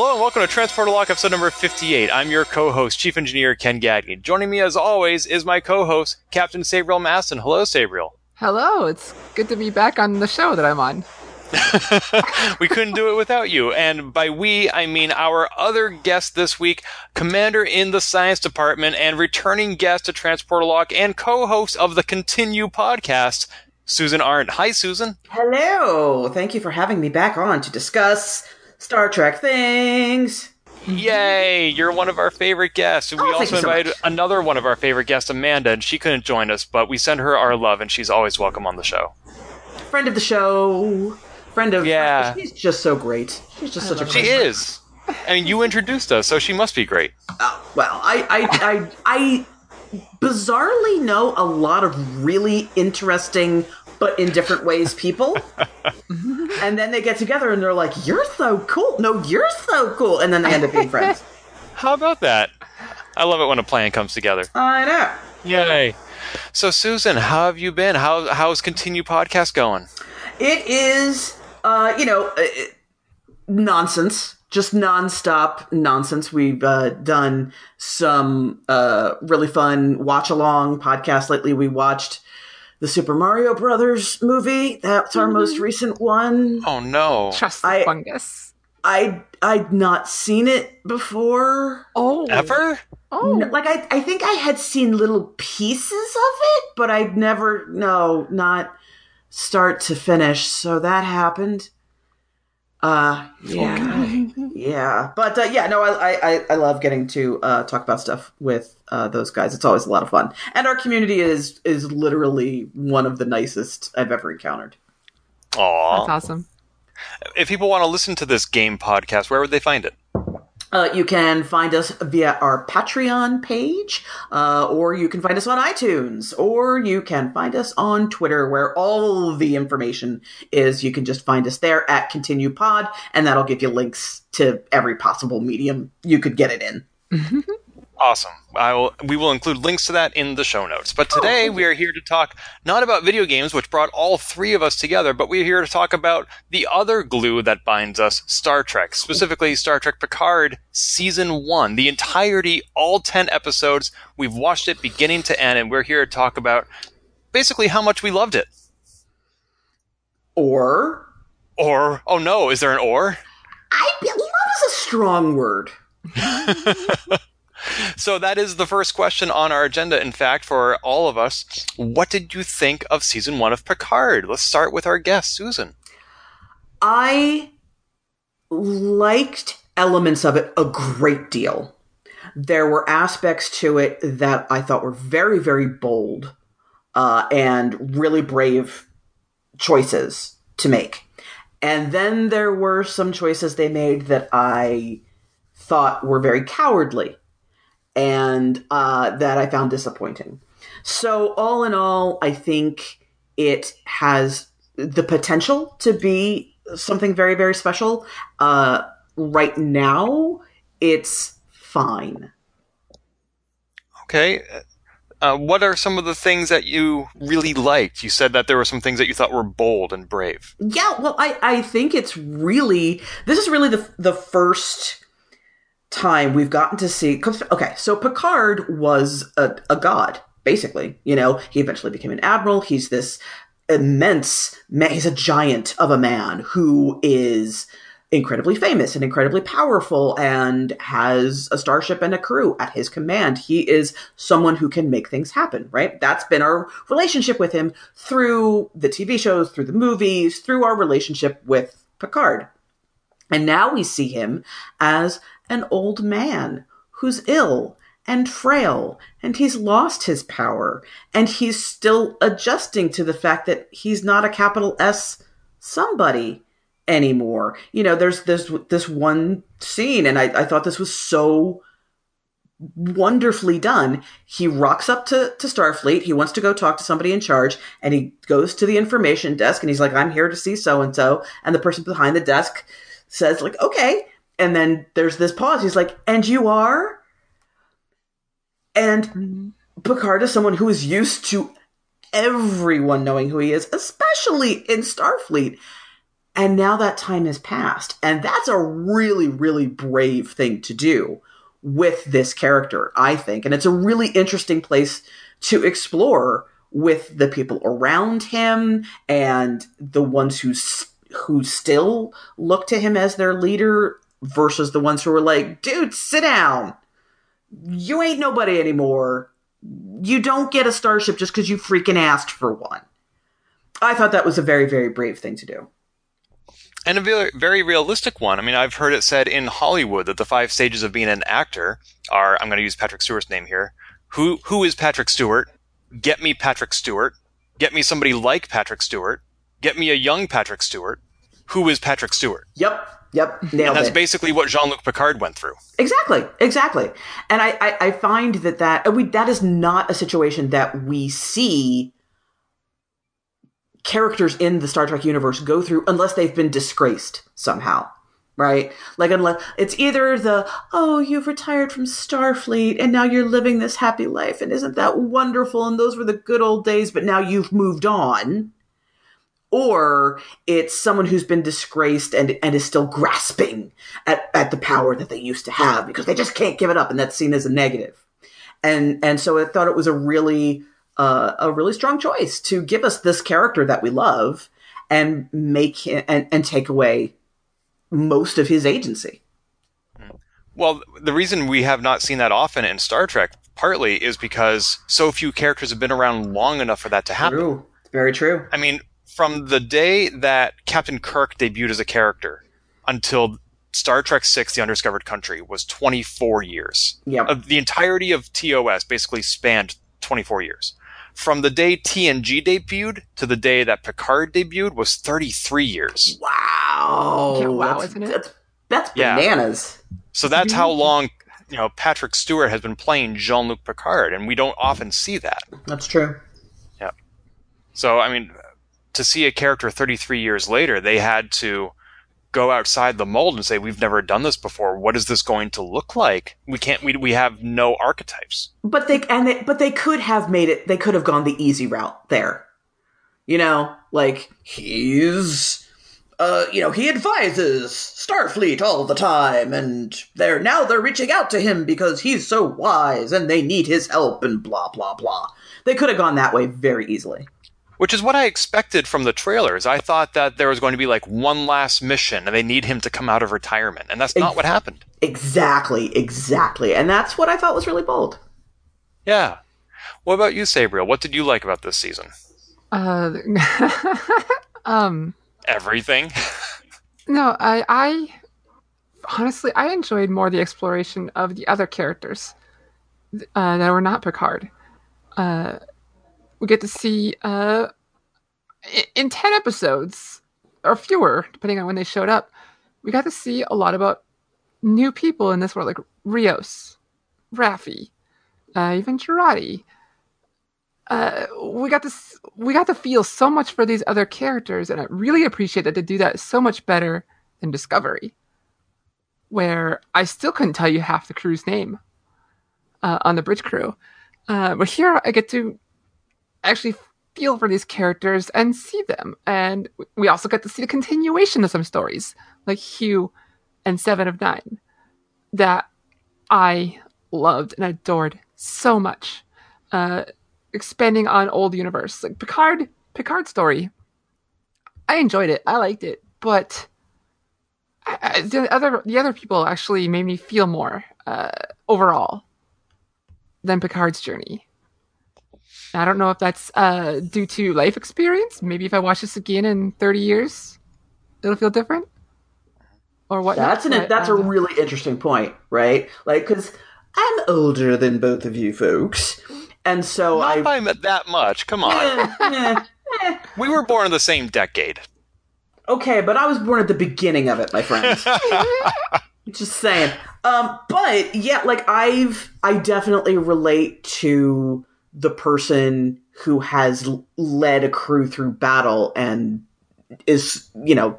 Hello and welcome to Transporter Lock episode number 58. I'm your co-host, Chief Engineer Ken Gadney. Joining me as always is my co-host, Captain Sabriel Masson. Hello, Sabriel. Hello, it's good to be back on the show that I'm on. we couldn't do it without you. And by we, I mean our other guest this week, Commander in the Science Department and returning guest to Transporter Lock and co-host of the Continue podcast, Susan Arndt. Hi, Susan. Hello. Thank you for having me back on to discuss Star Trek things. Yay! You're one of our favorite guests. We Oh, also you so invited another one of our favorite guests, Amanda, and she couldn't join us, but we send her our love, and she's always welcome on the show. Friend of the show. Friend of Yeah. She's just so great. She's just such a She great is. I mean, you introduced us, so she must be great. Uh, well, I, I, I, I bizarrely know a lot of really interesting, but in different ways, people. and then they get together and they're like, "You're so cool." No, you're so cool, and then they end up being friends. How about that? I love it when a plan comes together. I know. Yay! So, Susan, how have you been? How how's Continue Podcast going? It is, uh, you know, uh, nonsense. Just nonstop nonsense. We've uh, done some uh, really fun watch along podcasts lately. We watched the Super Mario Brothers movie. That's our most mm-hmm. recent one. Oh no! Trust the I- fungus. I I'd not seen it before. Oh, Ever? Oh, No, like I I think I had seen little pieces of it, but I'd never no not start to finish. So that happened. Uh yeah. Yeah, but uh, yeah, no, I, I I love getting to uh, talk about stuff with uh, those guys. It's always a lot of fun, and our community is is literally one of the nicest I've ever encountered. Aw. that's awesome. If people want to listen to this game podcast, where would they find it? Uh, you can find us via our Patreon page, uh, or you can find us on iTunes, or you can find us on Twitter, where all the information is. You can just find us there at Continue Pod, and that'll give you links to every possible medium you could get it in. Awesome. I will. We will include links to that in the show notes. But oh, today we are here to talk not about video games, which brought all three of us together, but we're here to talk about the other glue that binds us, Star Trek, specifically Star Trek Picard season one, the entirety, all ten episodes. We've watched it beginning to end, and we're here to talk about basically how much we loved it. Or Or oh no, is there an or? I love is a strong word. So that is the first question on our agenda, in fact, for all of us. What did you think of season one of Picard? Let's start with our guest, Susan. I liked elements of it a great deal. There were aspects to it that I thought were very, very bold uh, and really brave choices to make. And then there were some choices they made that I thought were very cowardly and uh, that I found disappointing. So, all in all, I think it has the potential to be something very, very special. Uh, right now, it's fine. Okay. Uh, what are some of the things that you really liked? You said that there were some things that you thought were bold and brave. Yeah, well, I, I think it's really this is really the the first time we've gotten to see. Okay, so Picard was a, a god, basically. You know, he eventually became an admiral. He's this immense man. He's a giant of a man who is incredibly famous and incredibly powerful and has a starship and a crew at his command. He is someone who can make things happen, right? That's been our relationship with him through the TV shows, through the movies, through our relationship with Picard. And now we see him as an old man who's ill and frail and he's lost his power and he's still adjusting to the fact that he's not a capital S somebody anymore. You know, there's there's this one scene and I, I thought this was so wonderfully done. He rocks up to, to Starfleet. He wants to go talk to somebody in charge and he goes to the information desk and he's like, I'm here to see so and so. And the person behind the desk says, like, okay. And then there's this pause. He's like, and you are? And mm-hmm. Picard is someone who is used to everyone knowing who he is, especially in Starfleet. And now that time has passed. And that's a really, really brave thing to do with this character, I think. And it's a really interesting place to explore with the people around him and the ones who who still look to him as their leader versus the ones who were like, dude, sit down. You ain't nobody anymore. You don't get a starship just because you freaking asked for one. I thought that was a very, very brave thing to do and a very, very realistic one. I mean, I've heard it said in Hollywood that the five stages of being an actor are. I'm going to use Patrick Stewart's name here. Who who is Patrick Stewart? Get me Patrick Stewart. Get me somebody like Patrick Stewart. Get me a young Patrick Stewart. Who is Patrick Stewart? Yep. Yep, nailed and that's it. basically what Jean-Luc Picard went through. Exactly, exactly. And I, I, I find that that uh, we that is not a situation that we see characters in the Star Trek universe go through unless they've been disgraced somehow. Right? Like, unless it's either the, oh, you've retired from Starfleet and now you're living this happy life and isn't that wonderful? And those were the good old days, but now you've moved on. Or it's someone who's been disgraced and, and is still grasping at, at the power that they used to have because they just can't give it up. And that's seen as a negative. And, and so I thought it was a really, uh, a really strong choice to give us this character that we love and make him, and, and take away most of his agency. Well, the reason we have not seen that often in Star Trek partly is because so few characters have been around long enough for that to happen. True. Very true. I mean, from the day that Captain Kirk debuted as a character until Star Trek Six: The Undiscovered Country was 24 years. Yeah. the entirety of TOS basically spanned 24 years from the day TNG debuted to the day that Picard debuted was 33 years. Wow. Yeah, wow, that's, isn't it? That's, that's Yeah. bananas. So that's how mm-hmm. long you know Patrick Stewart has been playing Jean-Luc Picard, and we don't often see that. That's true. Yeah. So I mean, to see a character 33 years later, they had to go outside the mold and say, "We've never done this before. What is this going to look like? We can't. We we have no archetypes." But they and they, but they could have made it. They could have gone the easy route there. You know, like he's, uh, you know, he advises Starfleet all the time, and they're now they're reaching out to him because he's so wise and they need his help and blah blah blah. They could have gone that way very easily. Which is what I expected from the trailers. I thought that there was going to be like one last mission and they need him to come out of retirement. And that's not what happened. Exactly, exactly, and that's what I thought was really bold. Yeah. What about you, Sabriel? What did you like about this season? Uh, um, Everything. no, I, I honestly, I enjoyed more the exploration of the other characters uh, that were not Picard. Uh, we get to see uh, in ten episodes or fewer, depending on when they showed up. We got to see a lot about new people in this world, like Rios, Raffi, uh, even Jurati. Uh, we got to we got to feel so much for these other characters, and I really appreciate that they do that so much better than Discovery, where I still couldn't tell you half the crew's name uh, on the bridge crew. Uh, but here I get to actually feel for these characters and see them, and we also get to see the continuation of some stories, like Hugh and Seven of Nine, that I loved and adored so much. Uh, expanding on old universe, like Picard, Picard story. I enjoyed it. I liked it, but I, the other the other people actually made me feel more uh, overall than Picard's journey. I don't know if that's uh, due to life experience. Maybe if I watch this again in thirty years, it'll feel different, or what? That's an that's a really interesting point, right? Like, because I'm older than both of you folks, and so Not I. by m- that much. Come on. We were born in the same decade. Okay, but I was born at the beginning of it, my friend. Just saying. Um, but yeah, like I've I definitely relate to the person who has led a crew through battle and is you know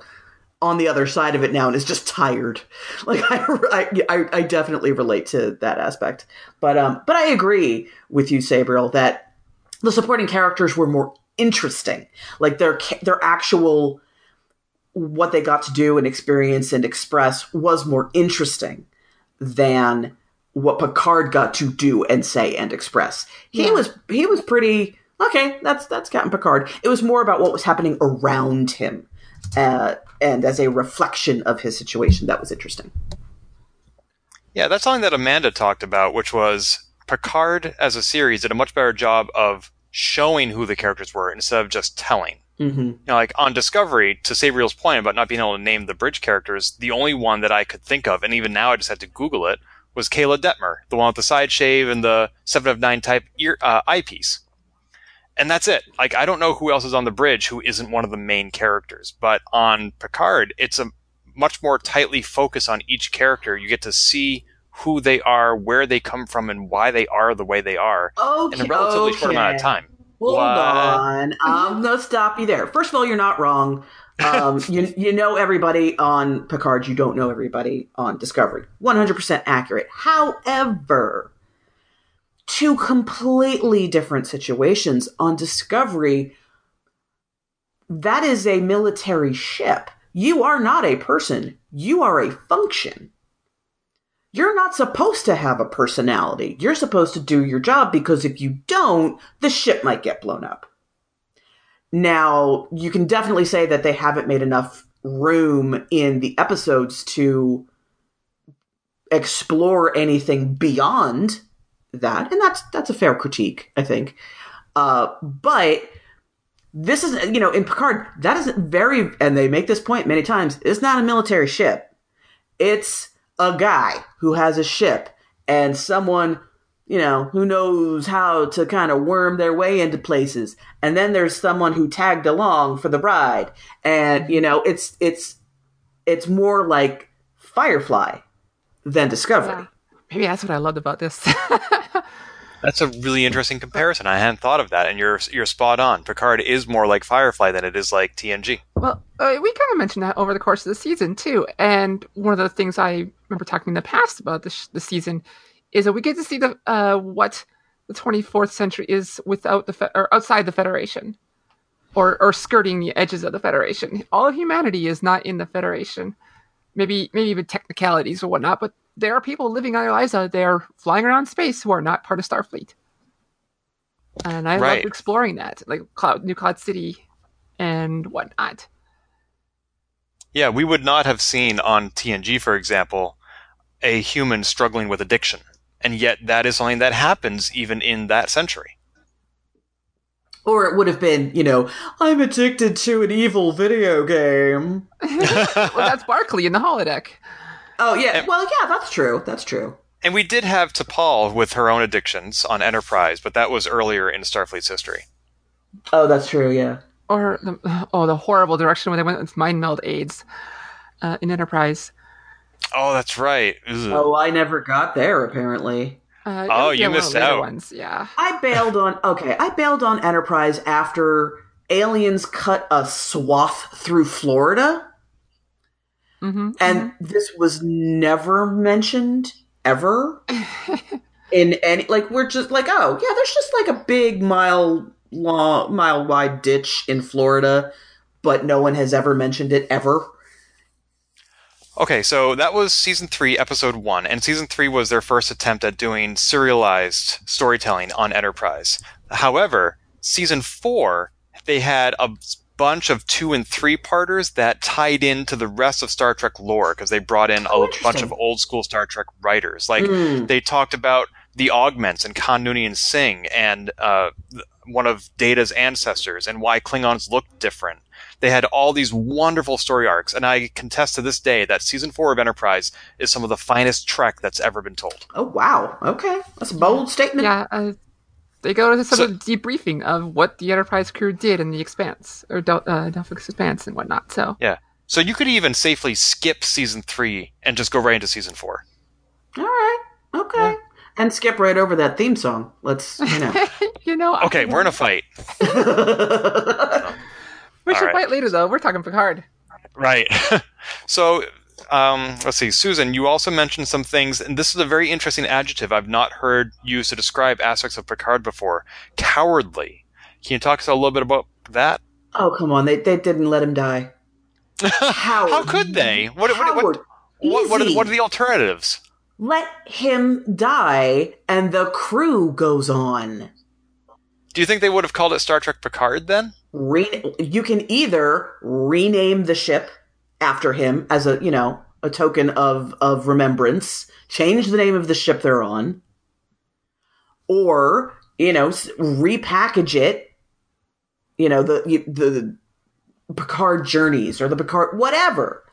on the other side of it now and is just tired. Like I, I, I definitely relate to that aspect. But um, but I agree with you, Sabriel, that the supporting characters were more interesting. Like their their actual what they got to do and experience and express was more interesting than what Picard got to do and say and express. He Yeah. was he was pretty okay. That's that's Captain Picard. It was more about what was happening around him, uh, and as a reflection of his situation. That was interesting. Yeah, that's something that Amanda talked about, which was Picard as a series did a much better job of showing who the characters were instead of just telling. Mm-hmm. You know, like on Discovery, to Sabriel's point about not being able to name the bridge characters, the only one that I could think of, and even now I just had to Google it, was Keyla Detmer, the one with the side shave and the Seven of Nine type ear uh, eyepiece. And that's it. Like I don't know who else is on the bridge who isn't one of the main characters. But on Picard, it's a much more tightly focused on each character. You get to see who they are, where they come from, and why they are the way they are Okay, in a relatively short amount of time. Hold What? on. I'm gonna stop you there. First of all, you're not wrong. Um, you you know everybody on Picard. You don't know everybody on Discovery. 100% accurate. However, two completely different situations on Discovery. That is a military ship. You are not a person. You are a function you're not supposed to have a personality. You're supposed to do your job because if you don't, the ship might get blown up. Now, you can definitely say that they haven't made enough room in the episodes to explore anything beyond that, and that's that's a fair critique, I think. Uh, but this is, you know, in Picard, that is very, and they make this point many times. It's not a military ship. It's a guy who has a ship and someone, you know, who knows how to kind of worm their way into places. And then there's someone who tagged along for the bride. And, you know, it's, it's, it's more like Firefly than Discovery. Yeah. Maybe that's what I loved about this. That's a really interesting comparison. I hadn't thought of that, and you're you're spot on. Picard is more like Firefly than it is like TNG. well, uh, we kind of mentioned that over the course of the season too. And one of the things I remember talking in the past about the, sh- the season is that we get to see the uh, what the 24th century is without the fe- or outside the Federation, or or skirting the edges of the Federation. All of humanity is not in the Federation. Maybe maybe even technicalities or whatnot, but there are people living their lives out there, flying around space, who are not part of Starfleet. And I Right. love exploring that, like Cloud, New Cloud City, and whatnot. Yeah, we would not have seen on TNG, for example, a human struggling with addiction, and yet that is something that happens even in that century. Or it would have been, you know, I'm addicted to an evil video game. well, that's Barkley in the holodeck. Oh, yeah. And- Well, yeah, that's true. That's true. And we did have T'Pol with her own addictions on Enterprise, but that was earlier in Starfleet's history. Oh, that's true, yeah. Or the oh, the horrible direction where they went with mind meld aids uh, in Enterprise. Oh, that's right. Ugh. Oh, I never got there, apparently. Uh, Oh, yeah, you missed out. Ones, yeah. I bailed on okay, I bailed on Enterprise after aliens cut a swath through Florida, hmm and this was never mentioned ever in any like we're just like oh yeah, there's just like a big mile long, mile wide ditch in Florida, but no one has ever mentioned it ever. Okay, so that was season three, episode one, and season three was their first attempt at doing serialized storytelling on Enterprise. However, season four, they had a bunch of two and three parters that tied into the rest of Star Trek lore because they brought in a Oh, bunch of old school Star Trek writers. Like Hmm. they talked about the augments and Khan Noonien Singh and uh, one of Data's ancestors and why Klingons looked different. They had all these wonderful story arcs, and I contest to this day that season four of Enterprise is some of the finest Trek that's ever been told. Oh wow, okay, that's a bold statement. Yeah, uh, they go to some So- of the debriefing of what the Enterprise crew did in the Expanse or Del- uh, Delphic Expanse and whatnot. So Yeah. So you could even safely skip season three and just go right into season four. All right. Okay. And skip right over that theme song. Let's, you know. you know. I- Okay, we're in a fight. we should Alright. fight later, though. We're talking Picard. Right. so, um, let's see. Susan, you also mentioned some things, and this is a very interesting adjective I've not heard used to describe aspects of Picard before cowardly. Can you talk to us a little bit about that? oh, come on. They, they didn't let him die. Howard. How could they? What, what, Howard. what, what, what, are, Easy. what are the alternatives? Let him die and the crew goes on. Do you think they would have called it Star Trek Picard then? Re- you can either rename the ship after him as a, you know, a token of, of remembrance, change the name of the ship they're on, or, you know, repackage it, you know, the, the Picard journeys or the Picard, whatever.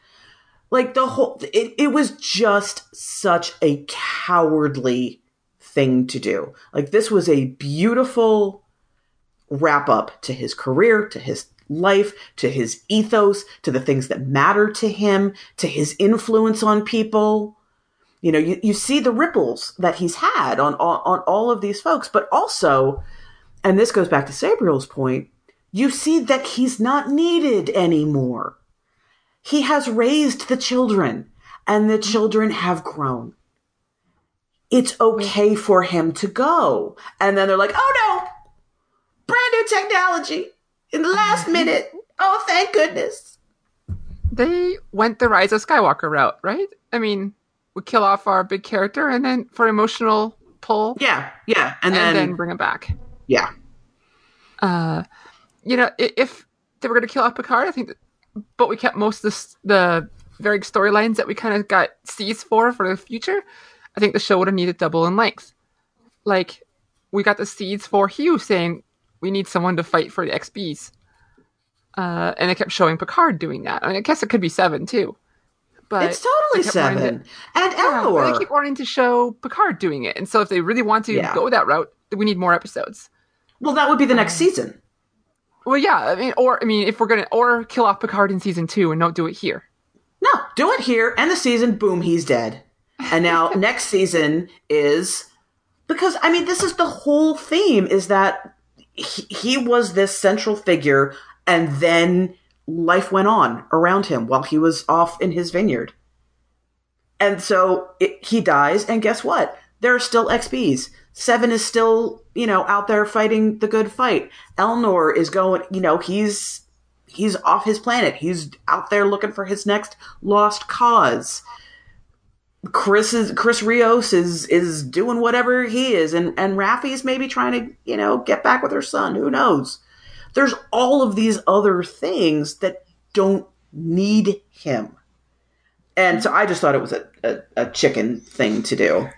Like the whole, it, it was just such a cowardly thing to do. Like this was a beautiful wrap up to his career, to his life, to his ethos, to the things that matter to him, to his influence on people. You know, you, you see the ripples that he's had on, on, on all of these folks, but also, and this goes back to Sabriel's point, you see that he's not needed anymore. He has raised the children, and the children have grown. It's okay for him to go. And then they're like, oh no, technology in the last minute. Oh, thank goodness. They went the Rise of Skywalker route, right? I mean, we kill off our big character, and then for emotional pull, Yeah, yeah. And, and then, then bring him back. yeah. uh, you know, if they were going to kill off Picard, I think, that, but we kept most of the, the very storylines that we kind of got seized for for the future. I think the show would have needed double in length. Like, we got the seeds for Hugh saying we need someone to fight for the XBs, uh, and they kept showing Picard doing that. I, mean, I guess it could be seven too, but it's totally they kept wanting seven. to- and yeah, but Elnor. they keep wanting to show Picard doing it, and so if they really want to Yeah. go that route, we need more episodes. well, that would be the next season. Well, yeah, I mean, or I mean, if we're gonna or kill off Picard in season two and don't do it here. No, do it here. and the season. Boom, he's dead. And now next season is because I mean, this is the whole theme is that he, he was this central figure, and then life went on around him while he was off in his vineyard. And so it, he dies, and guess what? There are still XBs. Seven is still, you know, out there fighting the good fight. Elnor is going, you know, he's he's off his planet. He's out there looking for his next lost cause. Chris is Chris Rios is is doing whatever he is, and and Raffi's maybe trying to you know get back with her son. Who knows? There's all of these other things that don't need him, and so I just thought it was a a, a chicken thing to do.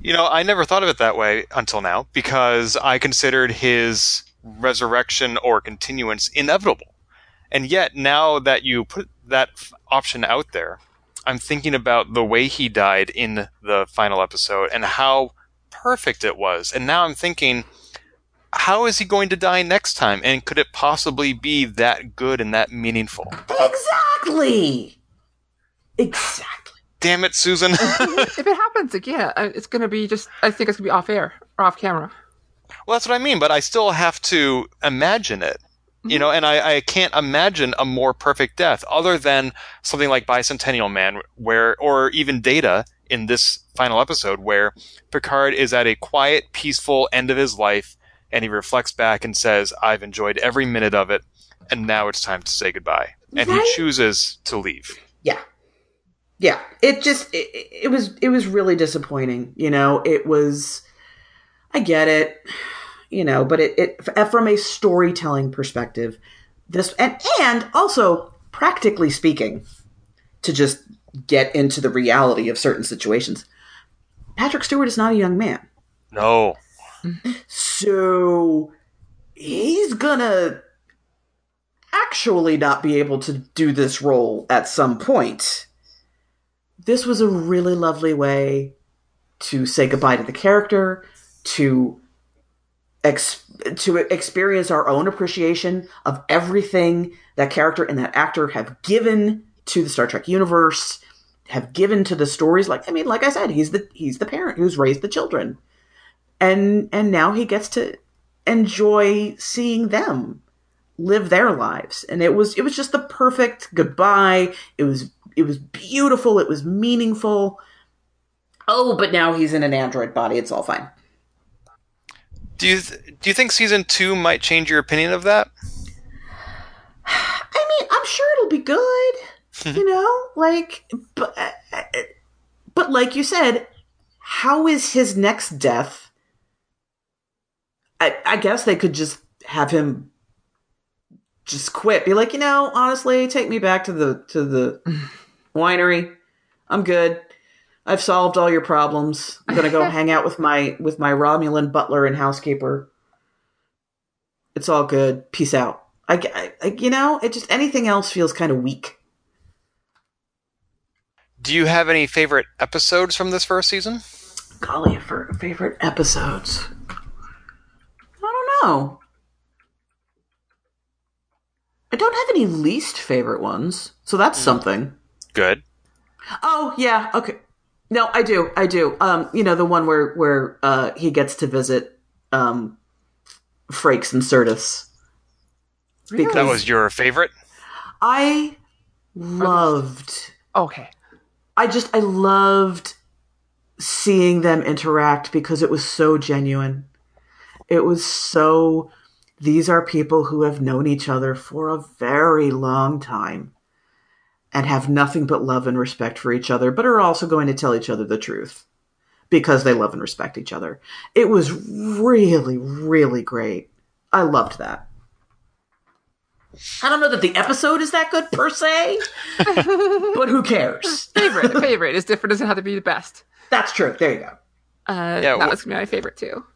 You know, I never thought of it that way until now because I considered his resurrection or continuance inevitable. And yet, now that you put that option out there, I'm thinking about the way he died in the final episode and how perfect it was. And now I'm thinking, how is he going to die next time? And could it possibly be that good and that meaningful? Exactly. Exactly. Damn it, Susan. if it happens again, uh, it's gonna be just. I think it's gonna be off air or off camera. Well, that's what I mean, but I still have to imagine it. You know, and I, I can't imagine a more perfect death other than something like Bicentennial Man, where, or even Data in this final episode, where Picard is at a quiet, peaceful end of his life, and he reflects back and says, I've enjoyed every minute of it, and now it's time to say goodbye. And Right? he chooses to leave. Yeah. Yeah. It just it, it was it was really disappointing, you know. It was I get it, you know, but it, it from a storytelling perspective, this and and also practically speaking, to just get into the reality of certain situations. Patrick Stewart is not a young man. No. So he's gonna actually not be able to do this role at some point. This was a really lovely way to say goodbye to the character, to ex- to experience our own appreciation of everything that character and that actor have given to the Star Trek universe, have given to the stories. Like I mean, like I said, he's the he's the parent who's raised the children, and and now he gets to enjoy seeing them live their lives. And it was it was just the perfect goodbye. It was it was beautiful. It was meaningful. Oh but now he's in an android body. It's all fine Do you th- do you think season two might change your opinion of that? i mean i'm sure it'll be good you know like but uh, uh, but like you said how is his next death i i guess they could just have him just quit. Be like, you know, honestly, take me back to the to the winery. I'm good. I've solved all your problems. I'm gonna go hang out with my with my Romulan butler and housekeeper. It's all good. Peace out. I, I you know, it just anything else feels kind of weak. Do you have any favorite episodes from this first season? Golly, for favorite episodes. I don't know. I don't have any least favorite ones, so that's hmm. something. Good. Oh yeah, okay. No, I do, I do. Um, you know the one where where uh he gets to visit um Frakes and Sirtis. Because That was your favorite? I loved. Okay. I just I loved seeing them interact because it was so genuine. It was so these are people who have known each other for a very long time and have nothing but love and respect for each other, but are also going to tell each other the truth because they love and respect each other. It was really, really great. I loved that. I don't know that the episode is that good per se, but who cares? Favorite. favorite is different. Doesn't have to be the best. That's true. There you go. Uh, Yeah, that wh- was gonna be my favorite too.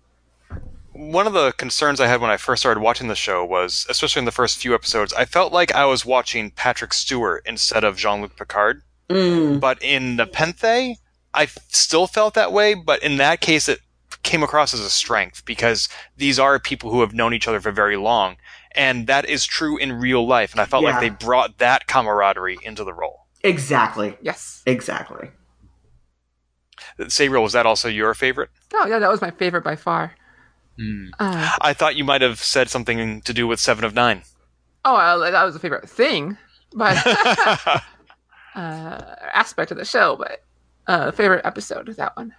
One of the concerns I had when I first started watching the show was, especially in the first few episodes, I felt like I was watching Patrick Stewart instead of Jean Luc Picard. Mm. But in Nepenthe, I still felt that way, but in that case, it came across as a strength because these are people who have known each other for very long. And that is true in real life. And I felt Yeah. like they brought that camaraderie into the role. Exactly. Yes. Exactly. Sabriel, was that also your favorite? Oh yeah, that was my favorite by far. Hmm. Uh, I thought you might have said something to do with Seven of Nine. oh, uh, that was a favorite thing, but uh, aspect of the show. But uh, favorite episode is that one.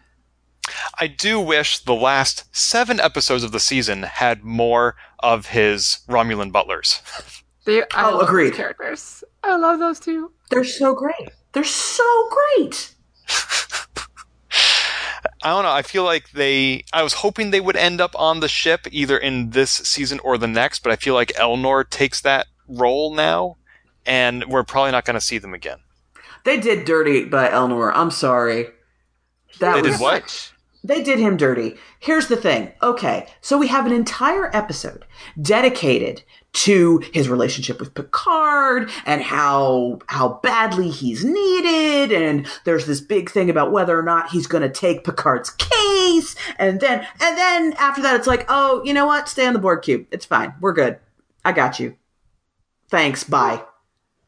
I do wish the last seven episodes of the season had more of his Romulan butlers. They, I Oh, love those agreed. Characters. I love those two. They're so great. They're so great. I don't know. I feel like they. I was hoping they would end up on the ship either in this season or the next, but I feel like Elnor takes that role now, and we're probably not going to see them again. They did dirty by Elnor. I'm sorry. That They was did what? They did him dirty. Here's the thing. Okay, so we have an entire episode dedicated to his relationship with Picard and how how badly he's needed and there's this big thing about whether or not he's going to take Picard's case and then and then after that it's like, "Oh, you know what? Stay on the Borg cube. It's fine. We're good. I got you. Thanks. Bye."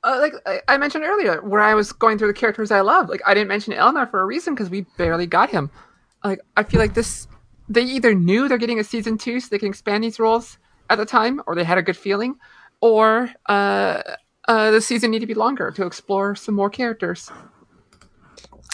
Uh, like I, mentioned earlier, where I was going through the characters I love. Like I didn't mention Elnor for a reason because we barely got him. Like I feel like this, they either knew they're getting a season two so they can expand these roles at the time, or they had a good feeling, or uh, uh, the season needed to be longer to explore some more characters.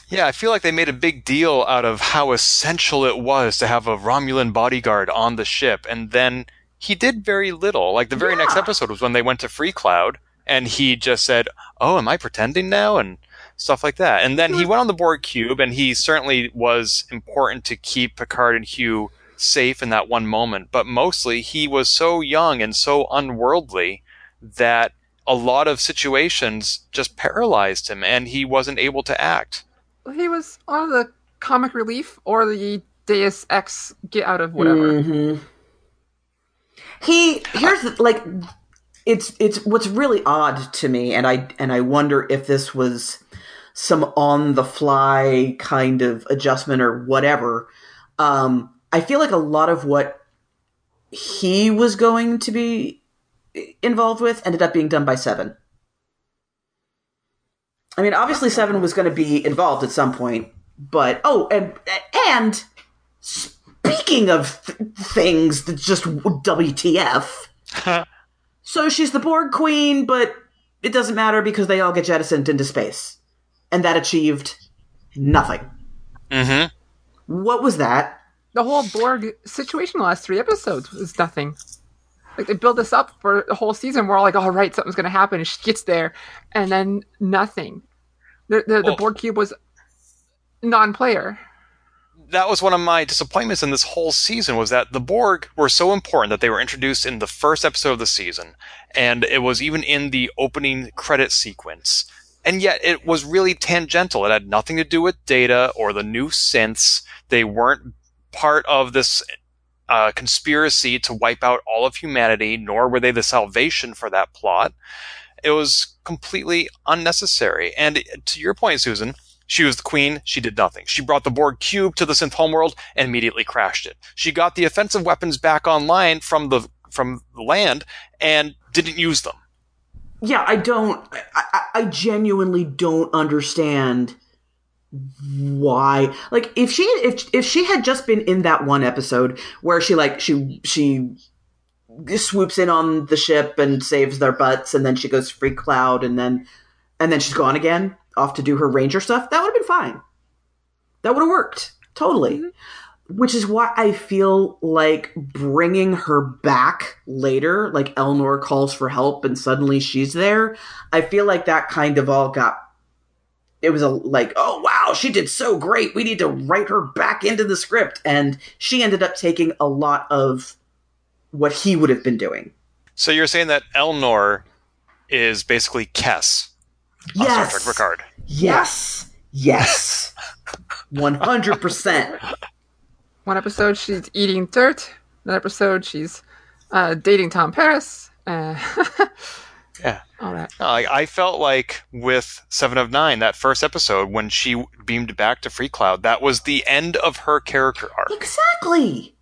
Yeah, I feel like they made a big deal out of how essential it was to have a Romulan bodyguard on the ship, and then he did very little. Like the very next episode was when they went to Free Cloud, and he just said, "Oh, am I pretending now?" and stuff like that. And then he went on the Borg cube, and he certainly was important to keep Picard and Hugh safe in that one moment. But mostly, he was so young and so unworldly that a lot of situations just paralyzed him, and he wasn't able to act. He was on the comic relief or the Deus Ex get out of whatever. Mhm. He here's the, like it's it's what's really odd to me, and I and I wonder if this was some on the fly kind of adjustment or whatever. Um, I feel like a lot of what he was going to be involved with ended up being done by Seven. I mean, obviously Seven was going to be involved at some point, but oh, and and speaking of th- things that just WTF. so she's the Borg queen, but it doesn't matter because they all get jettisoned into space, and that achieved nothing. Mm-hmm. What was that? The whole Borg situation the last three episodes was nothing. Like they build this up for the whole season. We're all like, "All right, something's going to happen." And she gets there, and then nothing. The the, the Borg cube was non-player. that was one of my disappointments in this whole season was that the Borg were so important that they were introduced in the first episode of the season, and it was even in the opening credit sequence. And yet it was really tangential. It had nothing to do with data or the new synths. They weren't part of this uh, conspiracy to wipe out all of humanity, nor were they the salvation for that plot. It was completely unnecessary. And to your point, Susan, she was the queen. She did nothing. She brought the Borg cube to the synth homeworld and immediately crashed it. She got the offensive weapons back online from the from the land and didn't use them. Yeah, I don't. I, I, I genuinely don't understand why. Like, if she if if she had just been in that one episode where she like she she swoops in on the ship and saves their butts, and then she goes free cloud, and then and then she's gone again, off to do her ranger stuff. That would have been fine. That would have worked totally. Mm-hmm. Which is why I feel like bringing her back later, like Elnor calls for help and suddenly she's there. I feel like that kind of all got. It was a like, oh wow, she did so great. We need to write her back into the script, and she ended up taking a lot of what he would have been doing. So you're saying that Elnor is basically Kes on Yes, Star Trek Picard. yes, yes, one hundred percent. One episode she's eating dirt. Another episode she's uh, dating Tom Paris. Uh, Yeah. All that. No, I, I felt like with Seven of Nine, that first episode when she beamed back to Free Cloud, that was the end of her character arc. Exactly.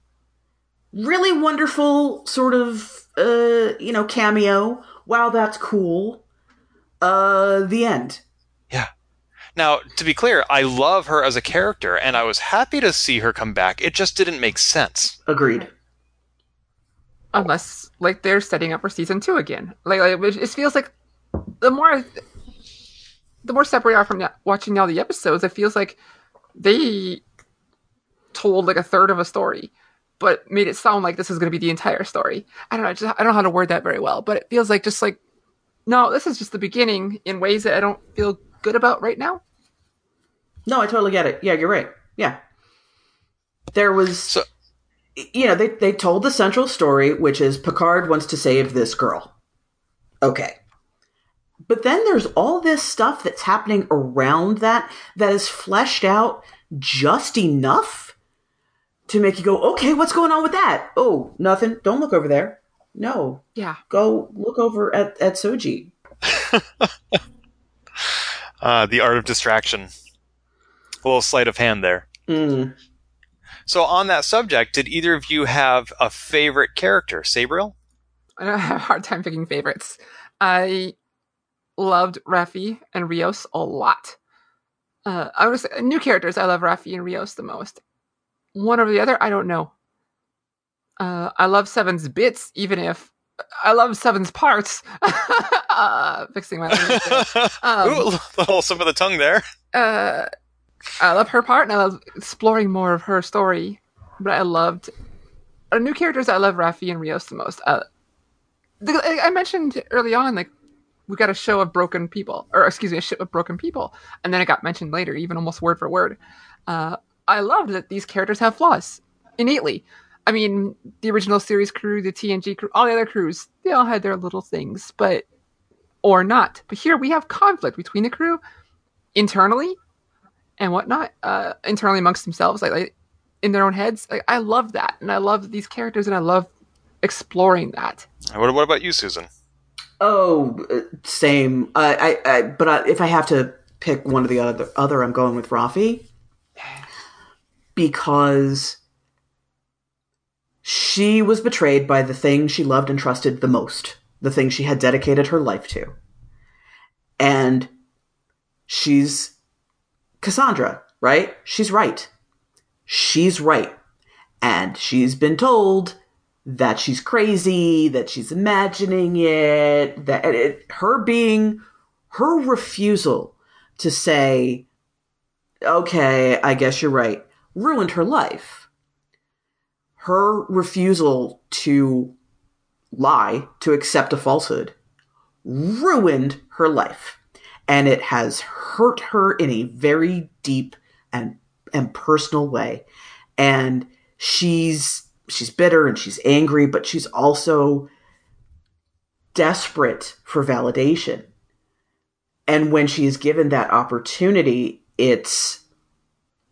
Really wonderful sort of uh, you know, cameo. Wow, that's cool. Uh the end. Yeah. Now, to be clear, I love her as a character, and I was happy to see her come back. It just didn't make sense. Agreed. Unless like they're setting up for season two again. Like, like it it feels like the more the more separate we are from watching now the episodes, it feels like they told like a third of a story, but made it sound like this is going to be the entire story. I don't know. I, just, I don't know how to word that very well, but it feels like just like no, this is just the beginning in ways that I don't feel good about right now. No, I totally get it. Yeah, you're right. Yeah. There was So- you know, they they told the central story, which is Picard wants to save this girl. Okay. But then there's all this stuff that's happening around that that is fleshed out just enough to make you go, okay, what's going on with that? Oh, nothing. Don't look over there. No, Yeah. go look over at, at Soji. Uh, the art of distraction. A little sleight of hand there. Mm. So, on that subject, did either of you have a favorite character? Sabriel? I don't have a hard time picking favorites. I loved Raffi and Rios a lot. Uh, I would say new characters. I love Raffi and Rios the most. One over the other, I don't know. Uh, I love Seven's bits, even if I love Seven's parts. uh, fixing my language. Um, Ooh, a little some of the tongue there. I love her part, and I love exploring more of her story. But I loved uh, new characters. I love Raffi and Rios the most. Uh, the, I I mentioned early on, like we got a show of broken people, or excuse me, a ship of broken people, and then it got mentioned later, even almost word for word. Uh, I loved that these characters have flaws innately. I mean, the original series crew, the TNG crew, all the other crews, they all had their little things, but or not. But here we have conflict between the crew internally and whatnot, uh, internally amongst themselves, like, like in their own heads. Like, I love that, and I love these characters, and I love exploring that. What, what about you, Susan? Oh, uh, same. I, I, I but I, if I have to pick one or the other, other, I'm going with Raffi because She was betrayed by the thing she loved and trusted the most, the thing she had dedicated her life to. And she's Cassandra, right? She's right. She's right. And she's been told that she's crazy, that she's imagining it, that it, her being, her refusal to say, okay, I guess you're right, ruined her life. Her refusal to lie, to accept a falsehood, ruined her life. And it has hurt her in a very deep and, and personal way. And she's, she's bitter and she's angry, but she's also desperate for validation. And when she is given that opportunity, it's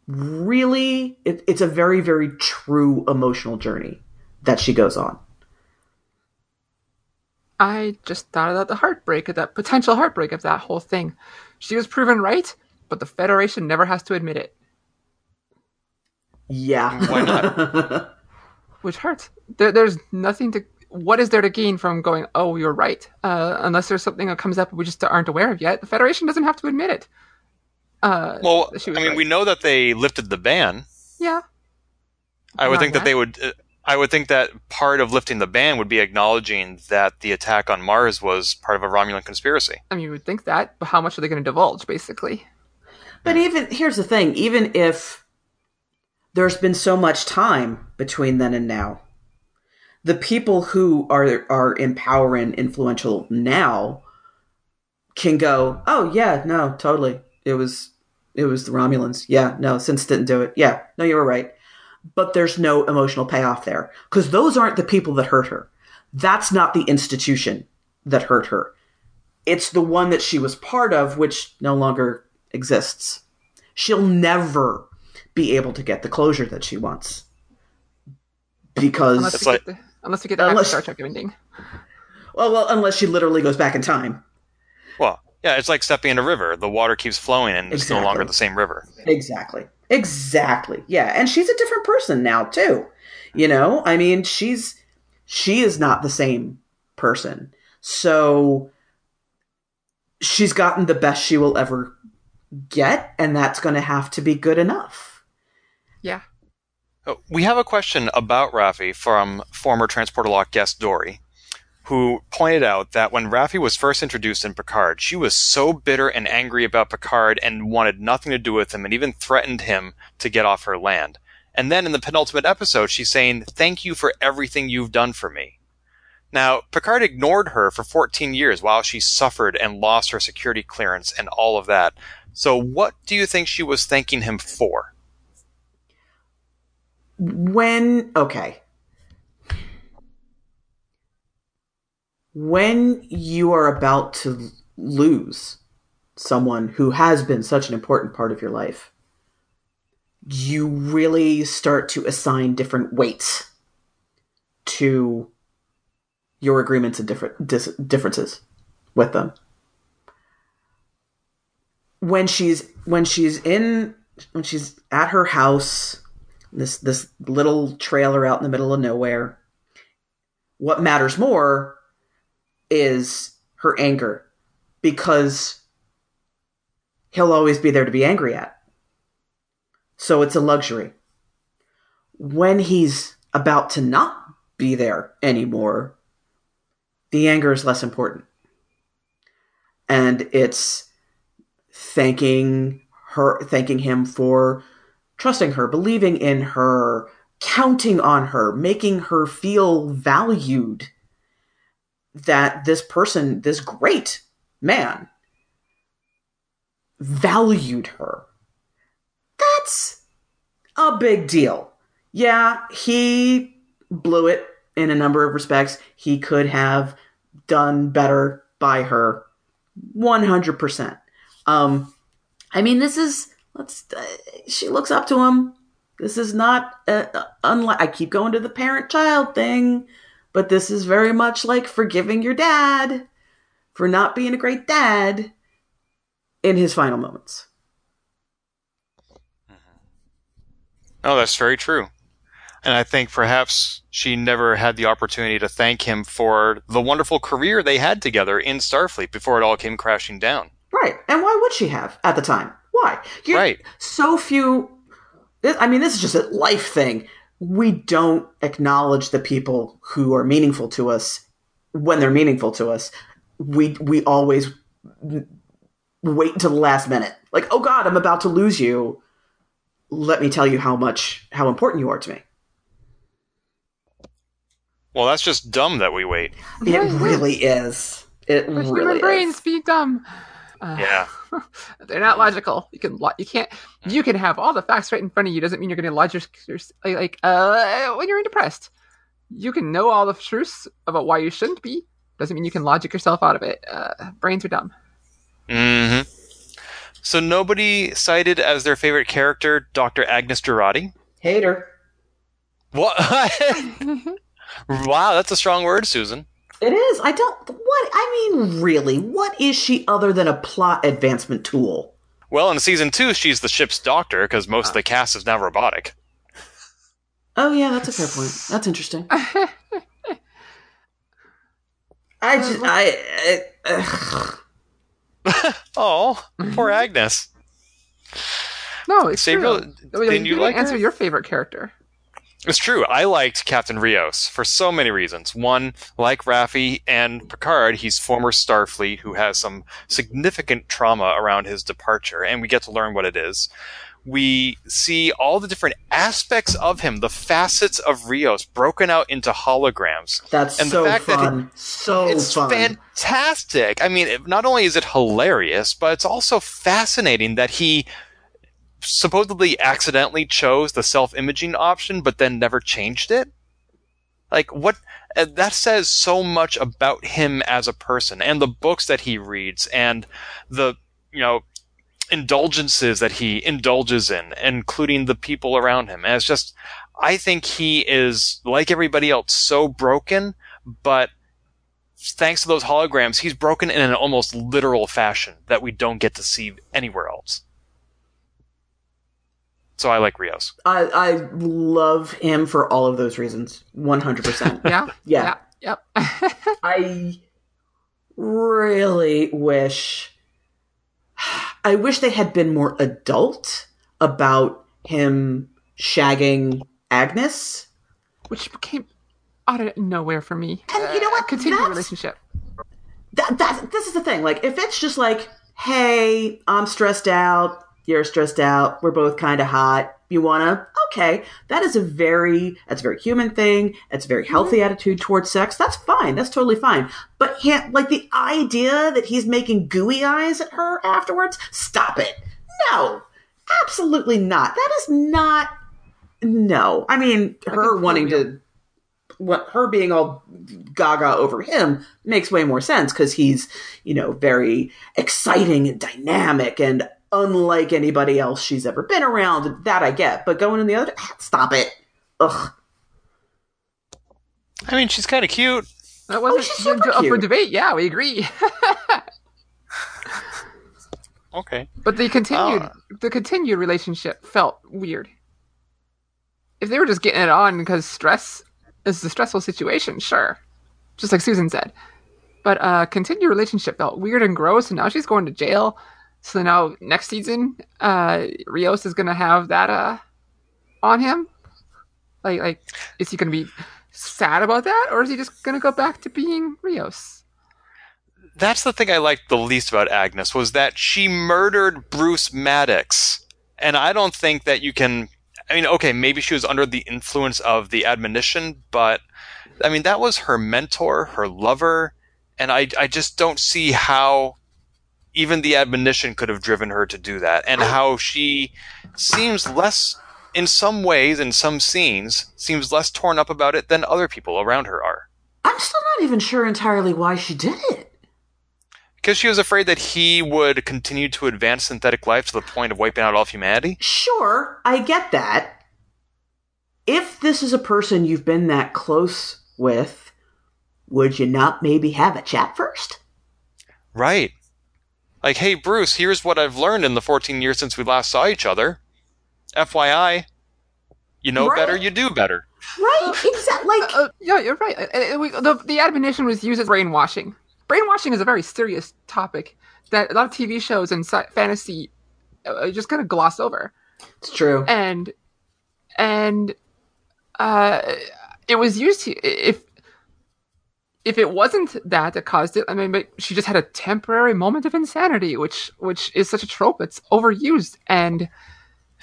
really, it, it's a very, very true emotional journey that she goes on. I just thought about the heartbreak of that potential heartbreak of that whole thing. She was proven right, but the Federation never has to admit it. Yeah. Why not? Which hurts. There, there's nothing to. What is there to gain from going, oh, you're right? Uh, unless there's something that comes up we just aren't aware of yet. The Federation doesn't have to admit it. Uh, Well, she I mean, right. we know that they lifted the ban. Yeah. I would Not think that they would. I would think that part of lifting the ban would be acknowledging that the attack on Mars was part of a Romulan conspiracy. I mean, you would think that, but how much are they going to divulge, basically? But even here's the thing: even if there's been so much time between then and now, the people who are are in power and influential now can go, "Oh yeah, no, totally. It was it was the Romulans. Yeah, no, synths didn't do it. Yeah, no, you were right." But there's no emotional payoff there because those aren't the people that hurt her. That's not the institution that hurt her. It's the one that she was part of, which no longer exists she'll never be able to get the closure that she wants because Unless we like- get the, unless we get the Unless- Star Trek ending. well, well unless she literally goes back in time Well, yeah, it's like stepping in a river. The water keeps flowing, and it's no longer the same river. exactly exactly. Yeah and she's a different person now too. You know i mean she's she is not the same person. So she's gotten the best she will ever get and that's going to have to be good enough. Yeah. Uh, We have a question about Raffi from former Transporter Lock guest Dory, who pointed out that when Raffi was first introduced in Picard, she was so bitter and angry about Picard and wanted nothing to do with him and even threatened him to get off her land. And then in the penultimate episode, she's saying, Thank you for everything you've done for me. Now, Picard ignored her for 14 years while she suffered and lost her security clearance and all of that. So, what do you think she was thanking him for? when okay when you are about to lose someone who has been such an important part of your life you really start to assign different weights to your agreements and different dis- differences with them when she's when she's in when she's at her house this this little trailer out in the middle of nowhere. What matters more is her anger because he'll always be there to be angry at. So it's a luxury. When he's about to not be there anymore, the anger is less important. And it's thanking her thanking him for trusting her, believing in her, counting on her, making her feel valued. That this person, this great man, valued her. That's a big deal. Yeah, he blew it in a number of respects. He could have done better by her 100%. Um, I mean, this is let's. Uh, she looks up to him. This is not uh, uh, unlike. I keep going to the parent-child thing, but this is very much like forgiving your dad for not being a great dad in his final moments. Mm-hmm. Oh, that's very true. And I think perhaps she never had the opportunity to thank him for the wonderful career they had together in Starfleet before it all came crashing down. Right. And why would she have at the time? Why? You're, Right. So few. I mean, this is just a life thing. We don't acknowledge the people who are meaningful to us when they're meaningful to us. We we always wait until the last minute. Like, oh God, I'm about to lose you. Let me tell you how much how important you are to me. Well, that's just dumb that we wait. It really is. It But really human brains is. be dumb. Uh, Yeah. They're not logical. You can lo- you can't you can have all the facts right in front of you. Doesn't mean you're going to logic like, like uh when you're depressed. You can know all the truths about why you shouldn't be. Doesn't mean you can logic yourself out of it. Uh, brains are dumb. Mm-hmm. So nobody cited as their favorite character Dr. Agnes Jurati. Hater. What? wow, that's a strong word, Susan. It is. I don't. What? I mean, really, what is she other than a plot advancement tool? Well, in season two, she's the ship's doctor because most of the ah. cast is now robotic. Oh yeah, that's a fair point. That's interesting. I just I, I. Oh, poor Agnes. No, it's Sabriel, true. Oh, yeah, didn't you didn't like her? answer your favorite character? It's true. I liked Captain Rios for so many reasons. One, like Raffi and Picard, he's former Starfleet who has some significant trauma around his departure, and we get to learn what it is. We see all the different aspects of him, the facets of Rios broken out into holograms. that's And the so fact that he- fun. so it's fun. fantastic. I mean, it- not only is it hilarious, but it's also fascinating that he supposedly accidentally chose the self-imaging option, but then never changed it. Like what? That says so much about him as a person, and the books that he reads, and the you know indulgences that he indulges in, including the people around him. And it's just, I think he is like everybody else, so broken, but thanks to those holograms, he's broken in an almost literal fashion that we don't get to see anywhere else. So I like Rios. I I love him for all of those reasons. One hundred percent. Yeah. Yeah. Yep. I really wish I wish they had been more adult about him shagging Agnes. Which became out of nowhere for me. And you know uh, what? Continue That's- relationship. That that this is the thing. Like if it's just like, hey, I'm stressed out, you're stressed out, we're both kind of hot. You wanna? Okay, that is a very that's a very human thing. It's a very healthy attitude towards sex. That's fine. That's totally fine. But like the idea that he's making gooey eyes at her afterwards, stop it. No, absolutely not. That is not. No, I mean her wanting to what her being all gaga over him makes way more sense because he's you know very exciting and dynamic and unlike anybody else she's ever been around that i get but going in the other ah, stop it ugh I mean, she's kind of cute. That wasn't she's super up for debate. Yeah, we agree. Okay. But the continued Ah. the continued relationship felt weird. If they were just getting it on because stress is a stressful situation, sure. Just like Susan said. But uh continued relationship felt weird and gross and now she's going to jail. So now next season, uh Rios is gonna have that uh on him. Like like is he gonna be sad about that or is he just gonna go back to being Rios? That's the thing I liked the least about Agnes was that she murdered Bruce Maddox. And I don't think that you can I mean, okay, maybe she was under the influence of the admonition, but I mean that was her mentor, her lover, and I I just don't see how even the admonition could have driven her to do that and how she seems less in some ways in some scenes seems less torn up about it than other people around her are. i'm still not even sure entirely why she did it Because she was afraid that he would continue to advance synthetic life to the point of wiping out all of humanity. sure i get that if this is a person you've been that close with would you not maybe have a chat first Right. Like, hey, Bruce, here's what I've learned in the 14 years since we last saw each other. FYI, You know Right. better, you do better. Right? Exactly. Like, Uh, yeah, you're right. Uh, uh, we- the, the admonition was used as brainwashing. Brainwashing is a very serious topic that a lot of TV shows and sci- fantasy uh, just kind of gloss over. it's true. and and uh it was used to, if if it wasn't that that caused it i mean but she just had a temporary moment of insanity which which is such a trope it's overused and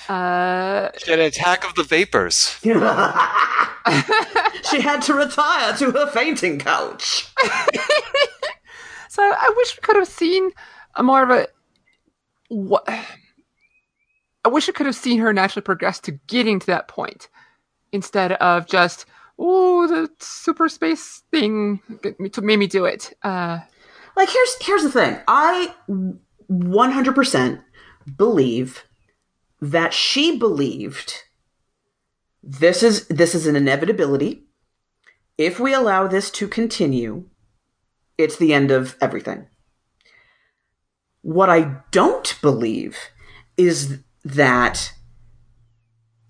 uh She had an attack of the vapors. she had to retire to her fainting couch. so i wish we could have seen a more of a what i wish we could have seen her naturally progress to getting to that point instead of just oh the super space thing made me do it. Uh like here's here's the thing. I 100% believe that she believed this is this is an inevitability. If we allow this to continue it's the end of everything. What i don't believe is that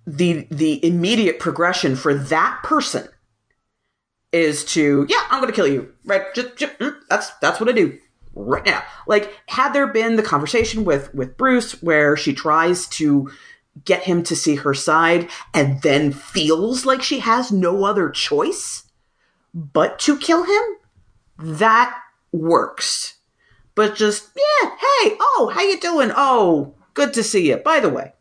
the the immediate progression for that person is to yeah i'm gonna kill you. Right? Just, just mm, that's that's what i do right now. Like had there been the conversation with with bruce where she tries to get him to see her side and then feels like she has no other choice but to kill him that works. But just yeah hey oh how you doing? Oh good to see you. By the way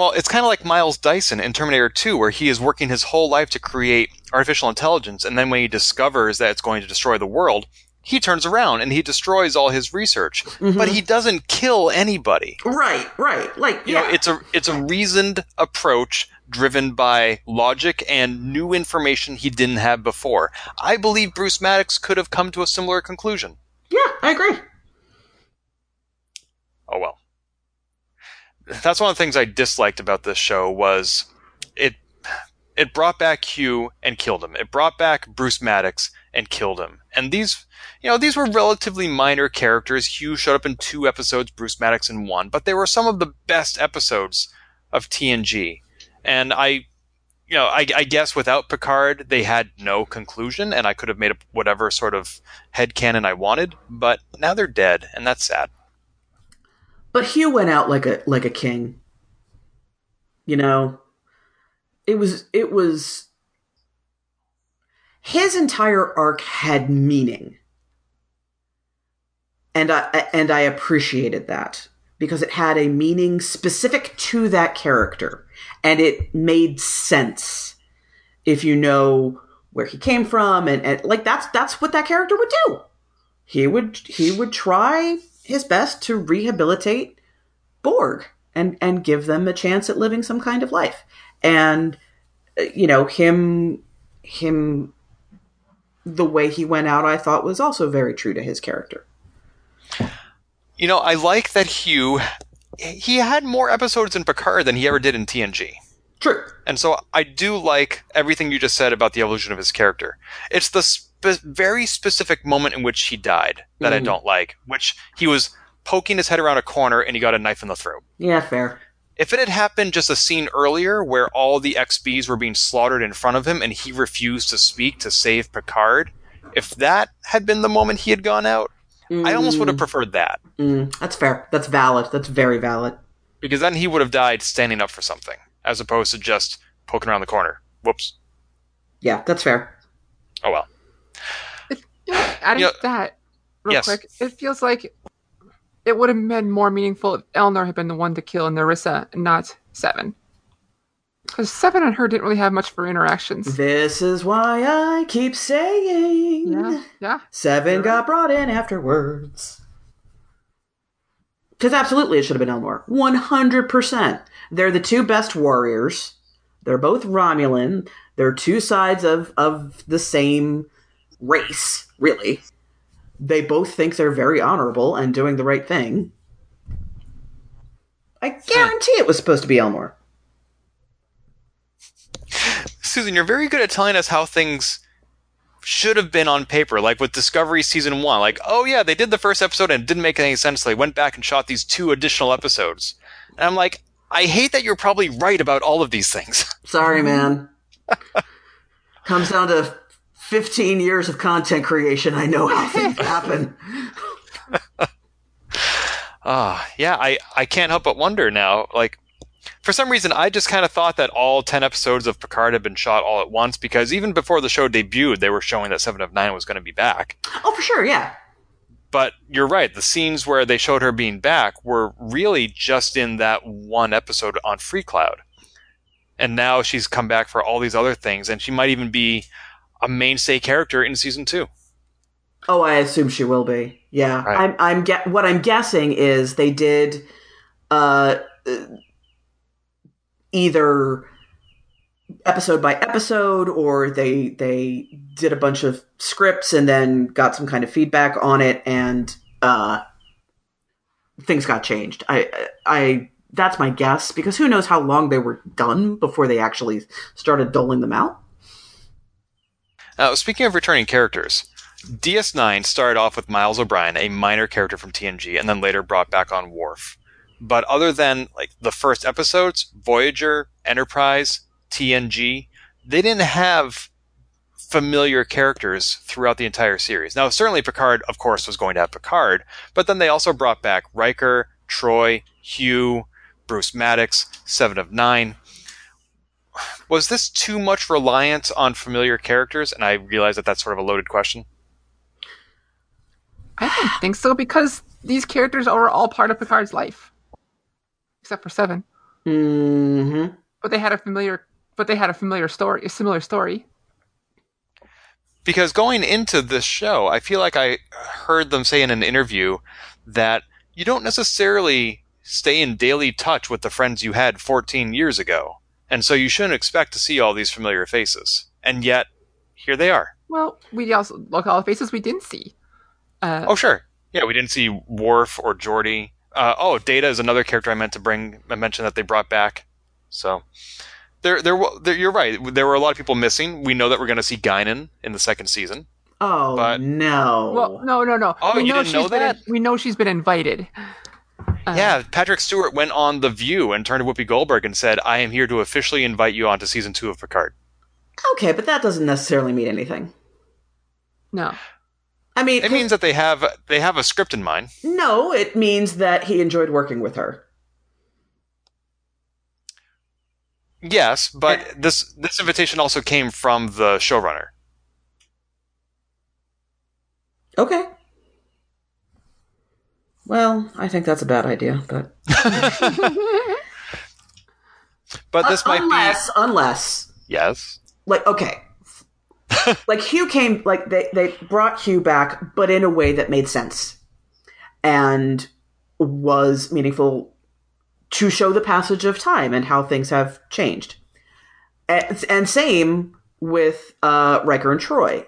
Well, it's kind of like Miles Dyson in Terminator 2, where he is working his whole life to create artificial intelligence, and then when he discovers that it's going to destroy the world, he turns around and he destroys all his research. Mm-hmm. But he doesn't kill anybody. right right like You yeah know, it's a it's a reasoned approach driven by logic and new information he didn't have before. I believe Bruce Maddox could have come to a similar conclusion. yeah i agree oh well. That's one of the things I disliked about this show was it it brought back Hugh and killed him. It brought back Bruce Maddox and killed him. And these you know, these were relatively minor characters. Hugh showed up in two episodes, Bruce Maddox in one, but they were some of the best episodes of TNG. And I you know, I, I guess without Picard, they had no conclusion, and I could have made up whatever sort of head headcanon I wanted, but now they're dead, and that's sad. But Hugh went out like a like a king. You know, it was it was his entire arc had meaning. And I and I appreciated that because it had a meaning specific to that character and it made sense if you know where he came from and, and like that's that's what that character would do. He would he would try his best to rehabilitate Borg and and give them a chance at living some kind of life. And uh, you know, him him the way he went out I thought was also very true to his character. You know, I like that Hugh. He had more episodes in Picard than he ever did in TNG. True. And so I do like everything you just said about the evolution of his character. It's the spe- very specific moment in which he died that I Mhm. don't like, which he was poking his head around a corner and he got a knife in the throat. Yeah, fair. If it had happened just a scene earlier where all the XBs were being slaughtered in front of him and he refused to speak to save Picard, if that had been the moment he had gone out, I almost would have preferred that. Mm, that's fair. That's valid. That's very valid. Because then he would have died standing up for something, as opposed to just poking around the corner. Whoops. Yeah, that's fair. Oh well. You know, adding Yeah. to that real Yes. quick, it feels like it would have been more meaningful if Elnor had been the one to kill Narissa, not Seven. Because Seven and her didn't really have much for interactions. This is why I keep saying Yeah, yeah. Seven got brought in afterwards. Because absolutely it should have been Elnor. 100%. They're the two best warriors. They're both Romulan. They're two sides of, of the same race, really. They both think they're very honorable and doing the right thing. I guarantee it was supposed to be Elnor. Susan, you're very good at telling us how things should have been on paper, like with Discovery season one. Like, oh yeah, they did the first episode and it didn't make any sense. So they went back and shot these two additional episodes. And I'm like, I hate that you're probably right about all of these things. Sorry, man. Comes down to 15 years of content creation. I know how things happen. Ah, yeah, I, I can't help but wonder now. Like, for some reason, I just kind of thought that all 10 episodes of Picard had been shot all at once because even before the show debuted, they were showing that Seven of Nine was going to be back. Oh, for sure, yeah. But you're right, the scenes where they showed her being back were really just in that one episode on Freecloud. And now she's come back for all these other things, and she might even be a mainstay character in season two. Oh, I assume she will be. Yeah, Right. I'm. I'm. Ge- what I'm guessing is they did, uh, uh, either episode by episode, or they they did a bunch of scripts and then got some kind of feedback on it, and uh, things got changed. I. I. That's my guess because who knows how long they were done before they actually started doling them out. Now, speaking of returning characters, DS9 started off with Miles O'Brien, a minor character from TNG, and then later brought back on Worf. But other than like the first episodes, Voyager, Enterprise, TNG, they didn't have familiar characters throughout the entire series. Now, certainly Picard, of course, was going to have Picard, but then they also brought back Riker, Troi, Hugh, Bruce Maddox, Seven of Nine was this too much reliance on familiar characters? And I realize that that's sort of a loaded question. I don't think so because these characters are all part of Picard's life, except for Seven. hmm But they had a familiar, but they had a familiar story, a similar story. Because going into this show, I feel like I heard them say in an interview that you don't necessarily stay in daily touch with the friends you had 14 years ago. And so you shouldn't expect to see all these familiar faces. And yet, here they are. Well, we also look at all the faces we didn't see. Uh, Oh, sure. Yeah, we didn't see Worf or Geordi. Uh, oh, Data is another character I meant to bring. I mentioned that they brought back. So there, there, there. You're right. There were a lot of people missing. We know that we're going to see Guinan in the second season. Oh But- no! well, no, no, no. Oh, we you didn't she's know been that? we know she's been invited. Uh, yeah, Patrick Stewart went on The View and turned to Whoopi Goldberg and said, "I am here to officially invite you onto season two of Picard." okay, but that doesn't necessarily mean anything. No. I mean, It means that they have they have a script in mind. no. It means that he enjoyed working with her. Yes, but this this invitation also came from the showrunner. Okay. Well, I think that's a bad idea, but But this might be. unless, unless, yes. like, okay, like Hugh came, like they they brought Hugh back, but in a way that made sense and was meaningful to show the passage of time and how things have changed. And, and same with uh, Riker and Troi.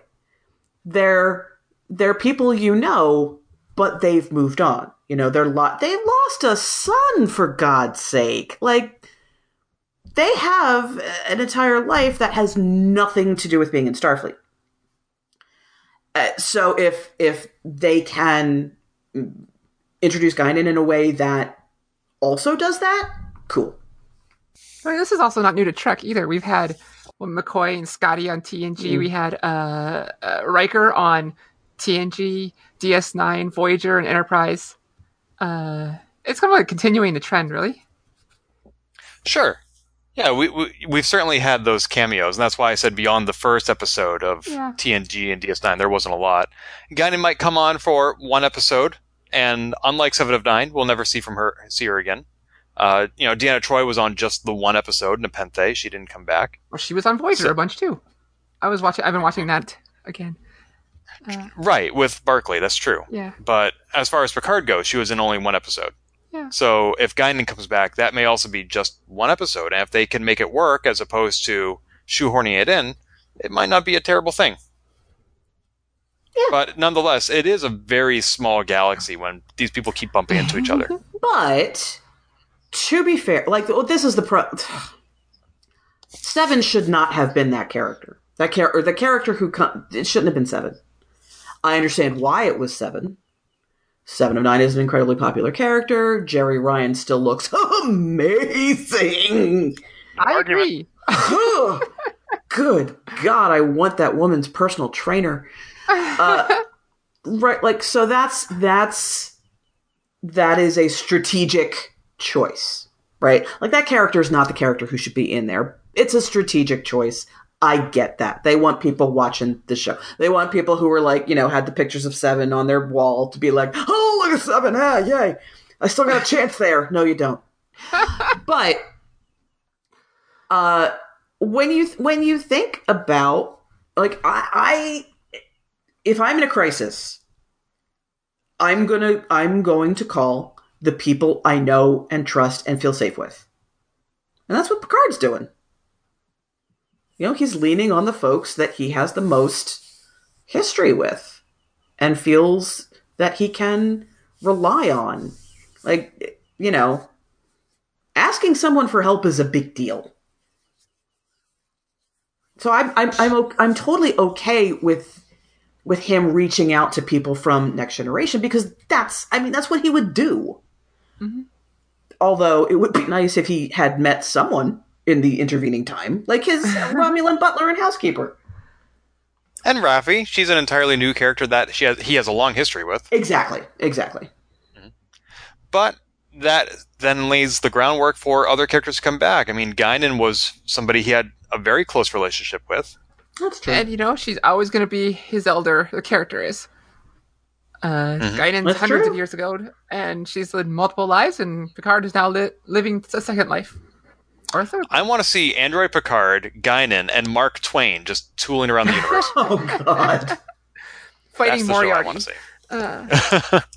They're they're people you know, but they've moved on. You know, they're lo- they lost a son for God's sake. Like they have an entire life that has nothing to do with being in Starfleet. Uh, so if if they can introduce Guinan in a way that also does that, cool. I mean, this is also not new to Trek either. We've had well, McCoy and Scotty on TNG. We had uh, uh, Riker on TNG, DS9, Voyager, and Enterprise. Uh, it's kind of like continuing the trend, really. Sure. Yeah, we, we we've certainly had those cameos, and that's why I said beyond the first episode of Yeah. TNG and DS9, there wasn't a lot. Guinan might come on for one episode, and unlike Seven of Nine, we'll never see from her see her again. Uh, you know, Deanna Troi was on just the one episode, Nepenthe. She didn't come back. Well, she was on Voyager So- a bunch too. I was watching. I've been watching that again. Uh, right, with Barclay, that's true. Yeah. But as far as Picard goes, she was in only one episode. Yeah. So if Guinan comes back, that may also be just one episode. And if they can make it work as opposed to shoehorning it in, it might not be a terrible thing. Yeah. But nonetheless, it is a very small galaxy when these people keep bumping into each other. But to be fair, like this is the pro. Seven should not have been that character. That character, or the character who com- it shouldn't have been Seven. I understand why it was Seven, Seven of Nine is an incredibly popular character. Jeri Ryan still looks amazing. I agree. Good God, I want that woman's personal trainer. Uh, right, like so. That's that's that is a strategic choice, right? Like that character is not the character who should be in there. It's a strategic choice. I get that. They want people watching the show. They want people who were like, you know, had the pictures of Seven on their wall to be like, oh, look at Seven. Ah, yay. I still got a chance there. No, you don't. but uh when you when you think about like I, I if I'm in a crisis, I'm gonna I'm going to call the people I know and trust and feel safe with. And that's what Picard's doing. You know, he's leaning on the folks that he has the most history with and feels that he can rely on. Like, you know, asking someone for help is a big deal. So I'm I'm I'm I'm totally okay with with him reaching out to people from Next Generation because that's I mean that's what he would do. Mm-hmm. Although it would be nice if he had met someone in the intervening time, like his Romulan butler and housekeeper. And Raffi, she's an entirely new character that she has, he has a long history with. Exactly, exactly. But that then lays the groundwork for other characters to come back. I mean, Guinan was somebody he had a very close relationship with. That's true. And you know, she's always going to be his elder. The character is. Uh, Guinan's That's hundreds true. of years ago, and she's lived multiple lives, and Picard is now li- living a second life, or a third. I want to see Android Picard, Guinan, and Mark Twain just tooling around the universe. oh God. That's Fighting the show I Moriarty. want to see. Uh,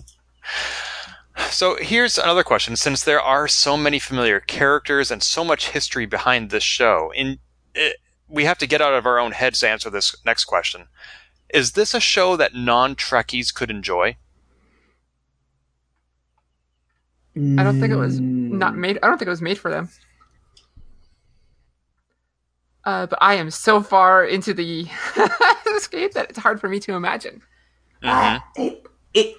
So here's another question: Since there are so many familiar characters and so much history behind this show, in it, we have to get out of our own heads to answer this next question. Is this a show that non-Trekkies could enjoy? I don't think it was not made. I don't think it was made for them. Uh, but I am so far into the escape that it's hard for me to imagine. it, it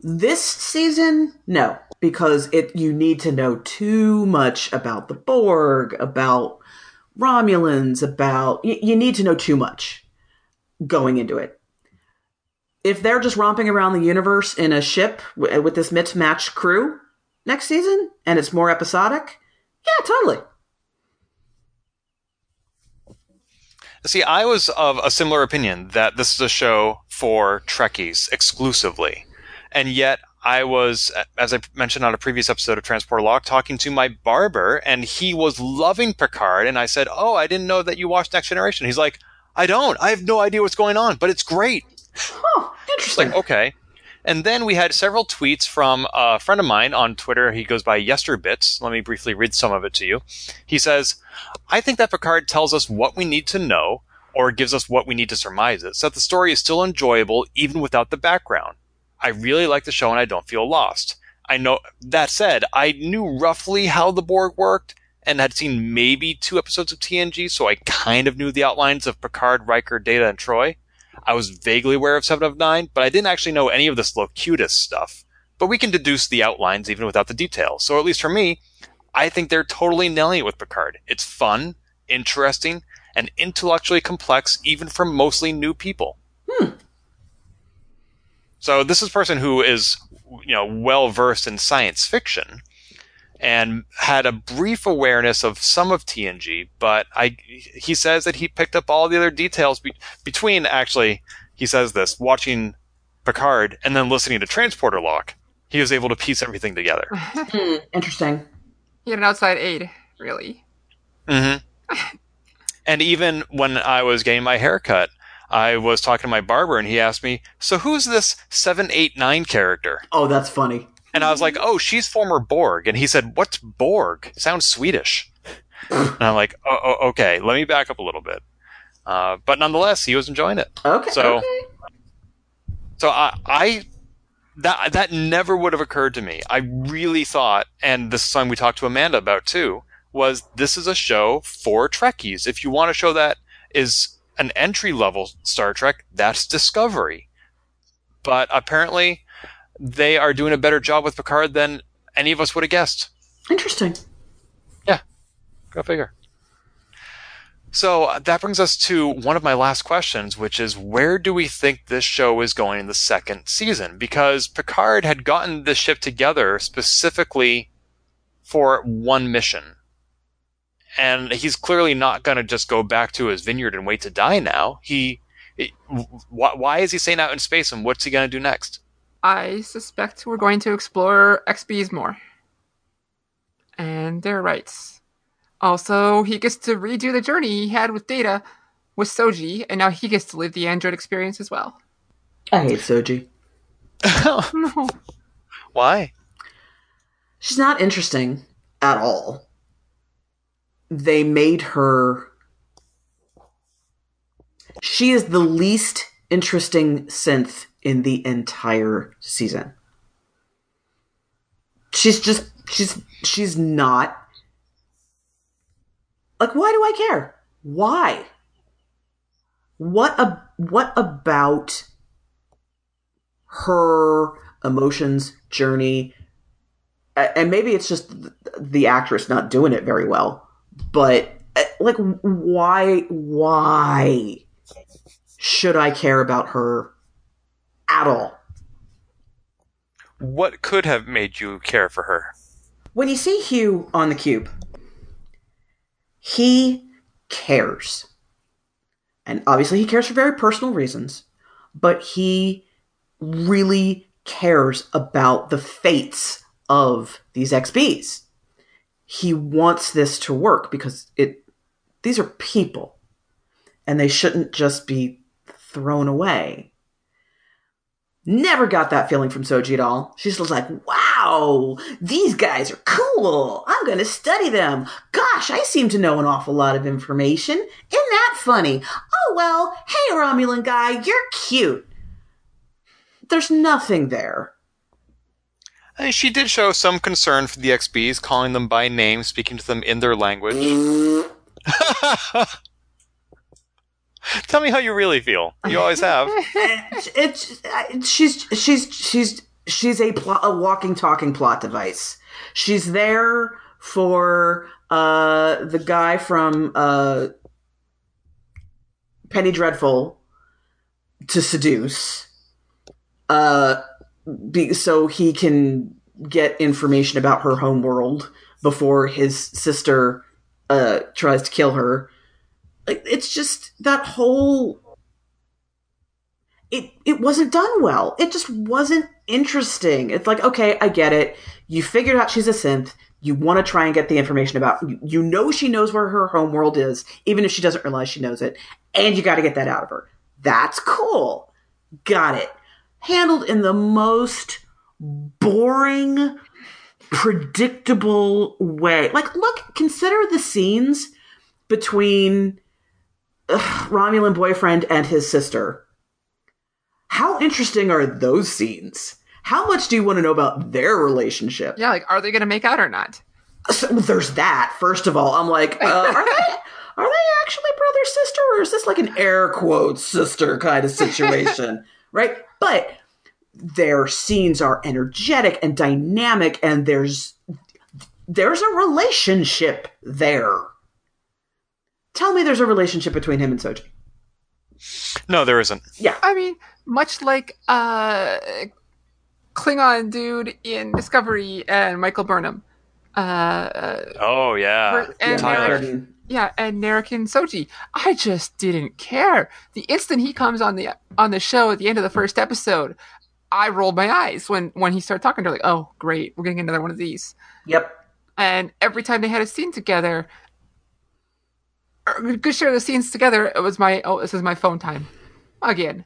this season no because it you need to know too much about the borg about romulans about you, you need to know too much going into it. If they're just romping around the universe in a ship w- with this mismatched crew next season and it's more episodic yeah totally See, I was of a similar opinion that this is a show for Trekkies exclusively. And yet, I was, as I mentioned on a previous episode of Transporter Lock, talking to my barber, and he was loving Picard. And I said, Oh, I didn't know that you watched Next Generation. He's like, I don't. I have no idea what's going on, but it's great. oh interesting Like, okay. And then we had several tweets from a friend of mine on Twitter. He goes by Yesterbits. Let me briefly read some of it to you. He says, I think that Picard tells us what we need to know or gives us what we need to surmise it, so that the story is still enjoyable even without the background. I really like the show and I don't feel lost. I know, that said, I knew roughly how the Borg worked and had seen maybe two episodes of TNG, so I kind of knew the outlines of Picard, Riker, Data, and Troi. I was vaguely aware of Seven of Nine, but I didn't actually know any of this Locutus stuff. But we can deduce the outlines even without the details. So at least for me, I think they're totally nailing it with Picard. It's fun, interesting, and intellectually complex, even for mostly new people. So this is a person who is, you know, well versed in science fiction and had a brief awareness of some of TNG, but I he says that he picked up all the other details be, between actually he says this watching Picard and then listening to Transporter Lock. He was able to piece everything together. Hmm, interesting He had an outside aid, really. Mm-hmm. and even when I was getting my haircut, I was talking to my barber and he asked me, "So who's this Seven of Nine character?" oh that's funny And I was like, "Oh, she's former Borg." And he said, "What's Borg? Sounds Swedish." and I'm like, oh, oh, "Okay, let me back up a little bit." Uh, but nonetheless, he was enjoying it. okay So- okay. So I, I that that never would have occurred to me. I really thought, and this is something we talked to Amanda about too, was this is a show for Trekkies. If you want a show that is an entry level Star Trek, that's Discovery. but apparently they are doing a better job with Picard than any of us would have guessed. Interesting. Yeah, go figure. So uh, that brings us to one of my last questions, which is where do we think this show is going in the second season? Because Picard had gotten the ship together specifically for one mission. And he's clearly not going to just go back to his vineyard and wait to die now. He, it, wh- why is he staying out in space and what's he going to do next? I suspect we're going to explore XBs more. And their rights. Also, he gets to redo the journey he had with Data with Soji, and now he gets to live the android experience as well. I hate Soji. No. Why? She's not interesting at all. They made her. She is the least interesting synth in the entire season. She's just she's she's not like why do I care? Why? What a what about her emotions, journey, and maybe it's just the actress not doing it very well. But uh, like, why? Why should I care about her at all? What could have made you care for her? When you see Hugh on the cube, he cares. And obviously, he cares for very personal reasons, but he really cares about the fates of these XBs. He wants this to work because it these are people and they shouldn't just be thrown away. Never got that feeling from Soji at all. She's just like, wow, these guys are cool. I'm going to study them. Gosh, I seem to know an awful lot of information. Isn't that funny? Oh, well, hey, Romulan guy, you're cute. There's nothing there. She did show some concern for the XBs, calling them by name, speaking to them in their language. Tell me how you really feel. You always have. it's, it's she's she's she's she's a plot a walking talking plot device. She's there for uh the guy from uh Penny Dreadful to seduce uh be, so he can get information about her home world before his sister uh tries to kill her it's just that whole it it wasn't done well. It just wasn't interesting. It's like, okay, I get it. You figured out she's a synth. You want to try and get the information about you, you know she knows where her home world is, even if she doesn't realize she knows it, and you got to get that out of her. That's cool. Got it. Handled in the most boring, predictable way. Like, look, consider the scenes between ugh, Romulan boyfriend and his sister. How interesting are those scenes? How much do you want to know about their relationship? Yeah, like, are they going to make out or not? So, there's that. First of all, I'm like, uh, are they are they actually brother sister, or is this like an air quotes sister kind of situation, right? But their scenes are energetic and dynamic, and there's there's a relationship there. Tell me, there's a relationship between him and Soji. No, there isn't. Yeah, I mean, much like uh, Klingon dude in Discovery and Michael Burnham. Uh, Oh yeah, and Tyler. Narek, yeah, and Narek and Soji. I just didn't care. The instant he comes on the on the show at the end of the first episode, I rolled my eyes when when he started talking to her. Like, oh, great, we're getting another one of these. Yep. And every time they had a scene together, or a good share of the scenes together, it was my oh, this is my phone time again.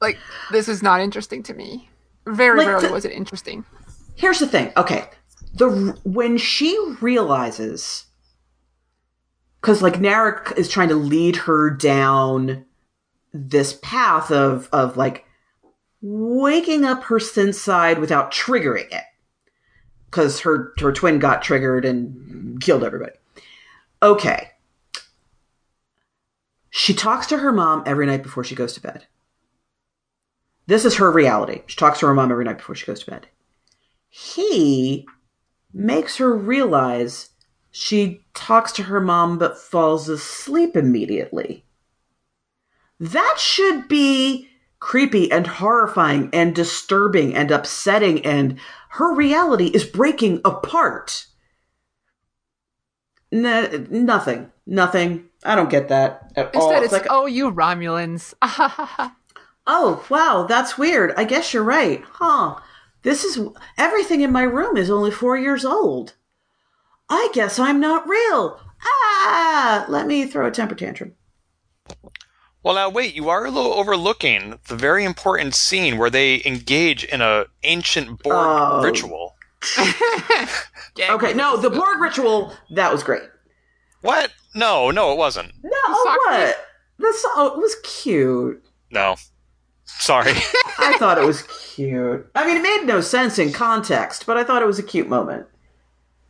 Like this is not interesting to me. Very Like rarely the- was it interesting. Here's the thing. Okay, the when she realizes, because like Narek is trying to lead her down this path of of like waking up her synth side without triggering it, because her her twin got triggered and killed everybody. Okay. She talks to her mom every night before she goes to bed. This is her reality. She talks to her mom every night before she goes to bed. He makes her realize she talks to her mom but falls asleep immediately. That should be creepy and horrifying and disturbing and upsetting, and her reality is breaking apart. N- nothing. Nothing. I don't get that at all. Instead, it's, like, oh, you Romulans. oh, wow, that's weird. I guess you're right. Huh. This is everything in my room is only four years old. I guess I'm not real. Ah, let me throw a temper tantrum. Well, now wait, you are a little overlooking the very important scene where they engage in a ancient Borg Oh. ritual. Okay, no, the Borg ritual, that was great. What? No, no, it wasn't. No, soccer- what? The so- it was cute. No. Sorry. I thought it was cute. I mean, it made no sense in context, but I thought it was a cute moment.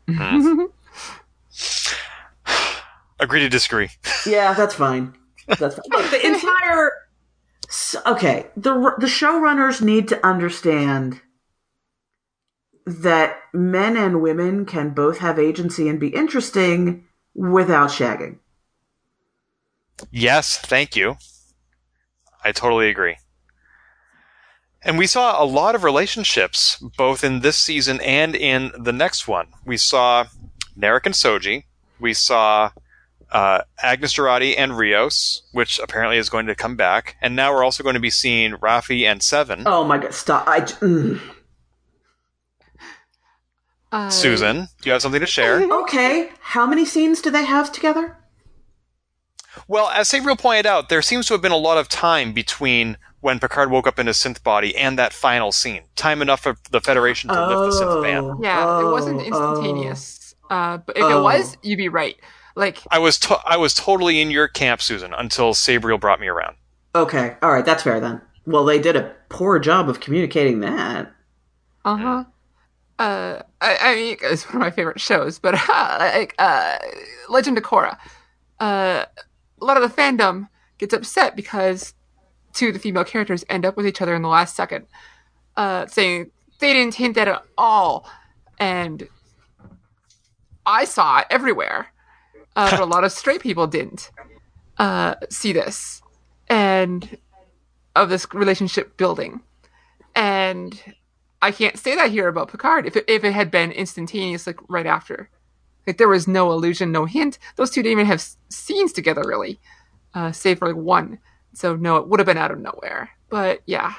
Mm-hmm. Agree to disagree. Yeah, that's fine. That's fine. Look, the entire. Okay, the the showrunners need to understand that men and women can both have agency and be interesting without shagging. Yes, thank you. I totally agree. And we saw a lot of relationships, both in this season and in the next one. We saw Narek and Soji. We saw uh, Agnes Jurati and Rios, which apparently is going to come back. And now we're also going to be seeing Raffi and Seven. Oh my god! Stop! I j- mm. Uh, Susan, do you have something to share? okay. How many scenes do they have together? Well, as Sabriel pointed out, there seems to have been a lot of time between when Picard woke up in his synth body and that final scene. Time enough for the Federation to lift the synth ban. Yeah, it wasn't Oh, instantaneous. Uh, but if Oh. it was, you'd be right. Like, I was to- I was totally in your camp, Susan, until Sabriel brought me around. oh, okay. All right. That's fair then. Well, they did a poor job of communicating that. uh huh. Uh, I, I mean, it's one of my favorite shows, but uh, like, uh, Legend of Korra. Uh, a lot of the fandom gets upset because two of the female characters end up with each other in the last second, uh, saying they didn't hint at it at all, and I saw it everywhere, uh, but a lot of straight people didn't uh, see this, and of this relationship building, and I can't say that here about Picard. If it, if it had been instantaneous, like right after, like there was no illusion, no hint. Those two didn't even have scenes together, really, uh, save for like one. So no, it would have been out of nowhere. But yeah,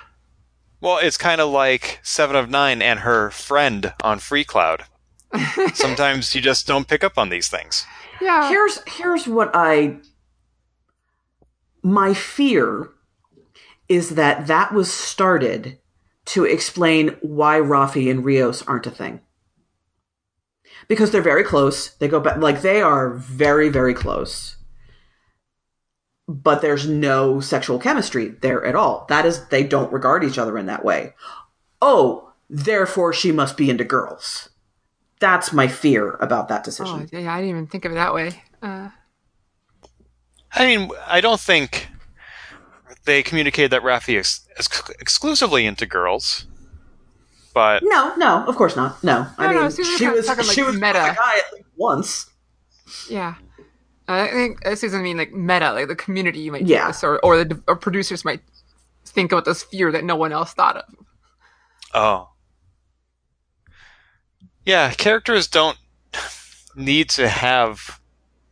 Well, it's kind of like Seven of Nine and her friend on Freecloud. Sometimes you just don't pick up on these things. yeah. Here's here's what I my fear is that that was started to explain why Raffi and Rios aren't a thing. Because they're very close. They go back like they are very very close. But there's no sexual chemistry there at all. That is they don't regard each other in that way. Oh, therefore she must be into girls. That's my fear about that decision. Oh, yeah, I didn't even think of it that way. Uh, I mean, I don't think they communicated that Raffi is ex- exclusively into girls, but No, no, of course not. No, I No, no, mean Susan she was talking, like, she was meta. with guy at least once. yeah. Uh, I think this is, I mean, like meta, like the community you might Yeah. yeah. this, or or the or producers might think about this fear that no one else thought of. oh, yeah, characters don't need to have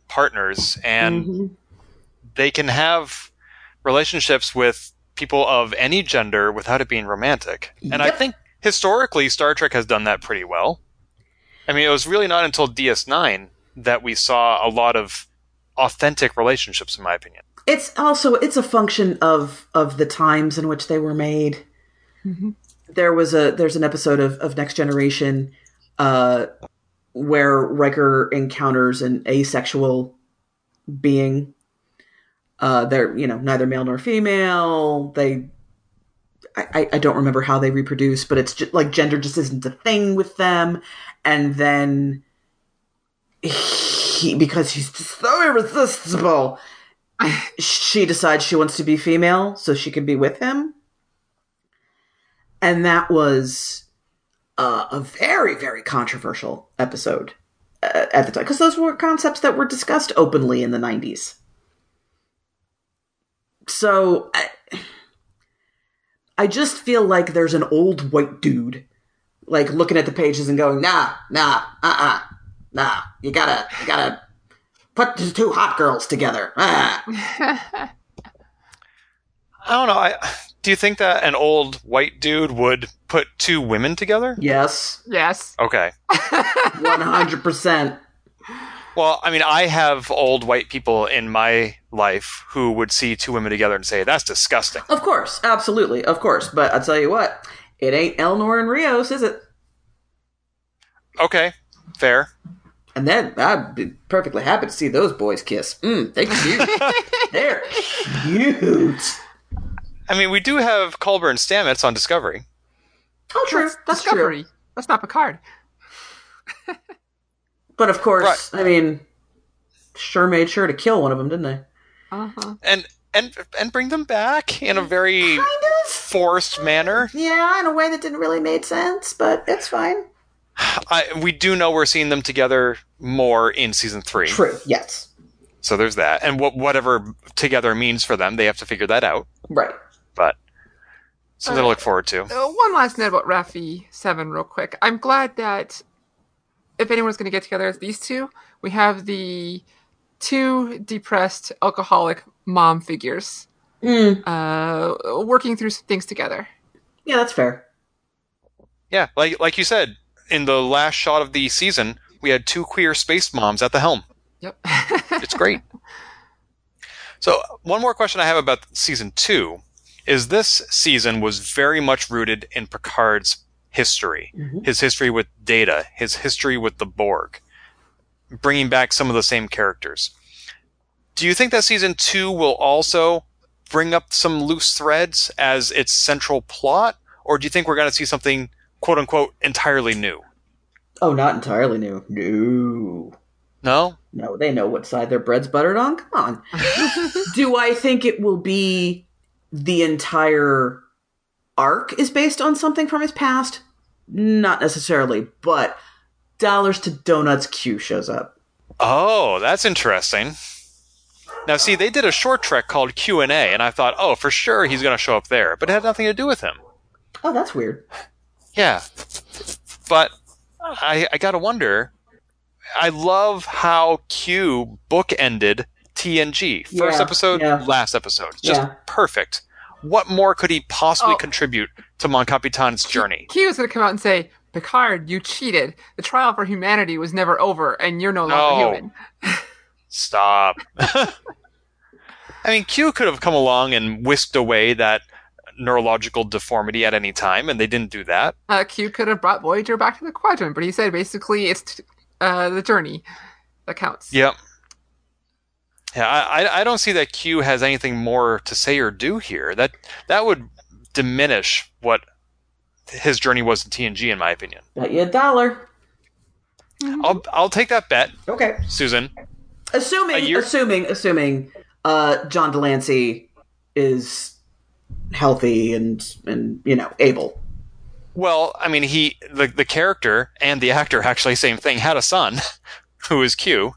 partners, and Mhm. they can have relationships with people of any gender without it being romantic. And I think historically, Star Trek has done that pretty well. I mean, it was really not until DS9 that we saw a lot of authentic relationships, in my opinion. It's also it's a function of of the times in which they were made. There was a there's an episode of, of Next Generation uh, where Riker encounters an asexual being. Uh, they're you know neither male nor female. They I, I- don't remember how they reproduce, but it's just like gender just isn't a thing with them. And then he because he's just so irresistible, she decides she wants to be female so she can be with him. and that was uh, a very very controversial episode uh, at the time because those were concepts that were discussed openly in the 90s so I, I just feel like there's an old white dude like looking at the pages and going nah nah uh-uh nah you gotta you gotta put the two hot girls together ah. I don't know. I, do you think that an old white dude would put two women together? yes yes. Okay. 100% Well, I mean, I have old white people in my life who would see two women together and say, that's disgusting. Of course, absolutely, of course. But I'll tell you what, it ain't Elnor and Rios, is it? Okay, fair. And then I'd be perfectly happy to see those boys kiss. Mm, they cute. They're cute. I mean, we do have Culber and Stamets on Discovery. Oh, true. That's Discovery. true. That's not Picard. But of course, I mean, sure made sure to kill one of them, didn't they? Uh-huh. And and and bring them back in a very Kind of. forced manner. Yeah, in a way that didn't really make sense, but it's fine. I, we do know we're seeing them together more in season three. True. Yes. So there's that. And what whatever together means for them, they have to figure that out. Right. But something to look forward to. Uh, one last note about Raffi 7 real quick. I'm glad that if anyone's going to get together as these two, we have the two depressed alcoholic mom figures Mm, uh, working through some things together. yeah, that's fair. Yeah, like like you said, in the last shot of the season, we had two queer space moms at the helm. Yep. It's great. so, one more question I have about season two is this season was very much rooted in Picard's history, Mhm. his history with Data, his history with the Borg, bringing back some of the same characters. Do you think that season two will also bring up some loose threads as its central plot, or do you think we're going to see something quote unquote entirely new? Oh, not entirely new. No. No? No, they know what side their bread's buttered on. Come on. Do I think it will be the entire arc is based on something from his past? Not necessarily, but dollars to donuts Q shows up. Oh, that's interesting. Now, see, they did a short trek called Q and A, and I thought, oh, for sure he's going to show up there, but it had nothing to do with him. Oh, that's weird. Yeah, but I, I gotta wonder. I love how Q bookended TNG. First Yeah, episode, yeah. last episode. Just Yeah. perfect. What more could he possibly Oh. contribute to Mon Capitan's journey? Q was going to come out and say, Picard, you cheated. The trial for humanity was never over, and you're no longer human. Stop. I mean, Q could have come along and whisked away that neurological deformity at any time, and they didn't do that. Uh, Q could have brought Voyager back to the quadrant, but he said basically it's t- uh, the journey that counts. Yep. Yeah, I, I- I don't see that Q has anything more to say or do here. That that would diminish what his journey was in TNG, in my opinion. Bet you a dollar. I'll I'll take that bet, Okay. Susan. Assuming, year- assuming, assuming, uh, John de Lancie is healthy and and you know able. Well, I mean, he the the character and the actor actually same thing had a son, who is Q.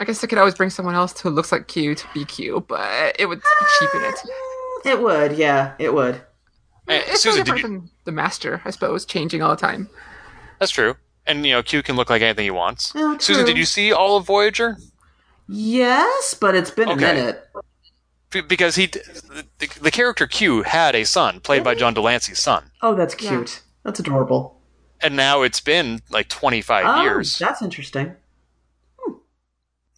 I guess I could always bring someone else who looks like Q to be Q, but it would cheapen it. It would, yeah, it would. Eh, It's Susan, no did different you? than the Master, I suppose, changing all the time. That's true. And you know, Q can look like anything he wants. Oh, Susan, did you see all of Voyager? Yes, but it's been Okay. a minute. B- Because he, the, the character Q had a son played by John de Lancie's son, Oh, that's Yeah. cute. That's adorable. and now it's been like 25 oh, years. That's interesting.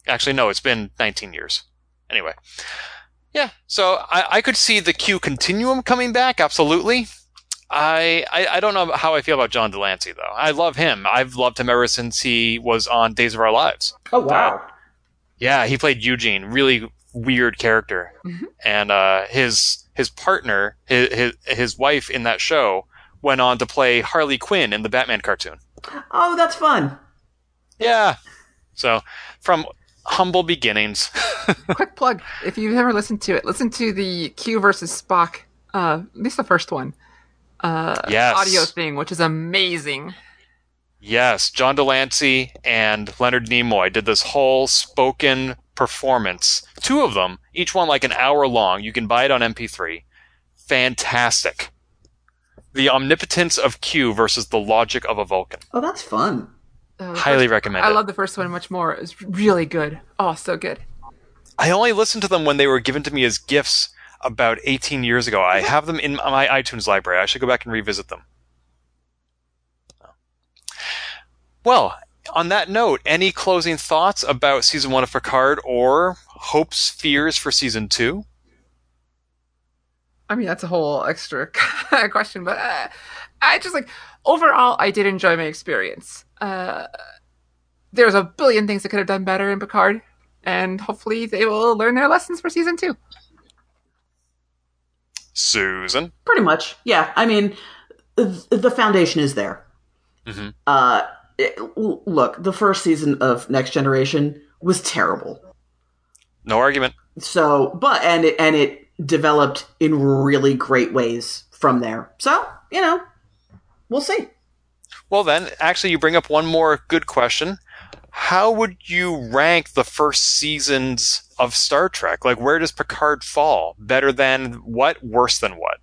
Actually, no, it's been 19 years. Anyway, yeah. So I, I could see the Q continuum coming back. Absolutely. I, I I don't know how I feel about John de Lancie though. I love him. I've loved him ever since he was on Days of Our Lives. Oh wow. Yeah, he played Eugene, really weird character, Mhm. and uh, his his partner, his, his his wife in that show, went on to play Harley Quinn in the Batman cartoon. Oh, that's fun. Yeah, so from humble beginnings. Quick plug: if you've never listened to it, listen to the Q versus Spock, uh, at least the first one. uh, Yes. audio thing, which is amazing. Yes, John de Lancie and Leonard Nimoy did this whole spoken performance. Two of them, each one like an hour long. You can buy it on MP3. Fantastic. The omnipotence of Q versus the logic of a Vulcan. Oh, that's fun. Uh, Highly first- recommend I it. love the first one much more. It was really good. Oh, so good. I only listened to them when they were given to me as gifts about 18 years ago. I have them in my iTunes library. I should go back and revisit them. Well, on that note, any closing thoughts about season one of Picard or hopes, fears for season two? I mean, that's a whole extra question, but uh, I just like overall, I did enjoy my experience. Uh, there's a billion things that could have done better in Picard, and hopefully they will learn their lessons for season two. Susan? Pretty much. Yeah. I mean, th- the foundation is there. Mhm. Uh, it- l- look, the first season of Next Generation was terrible. No argument. So, but and it and it developed in really great ways from there. So, you know, we'll see. Well, then, actually, you bring up one more good question. How would you rank the first seasons of Star Trek? Like, where does Picard fall? Better than what? Worse than what?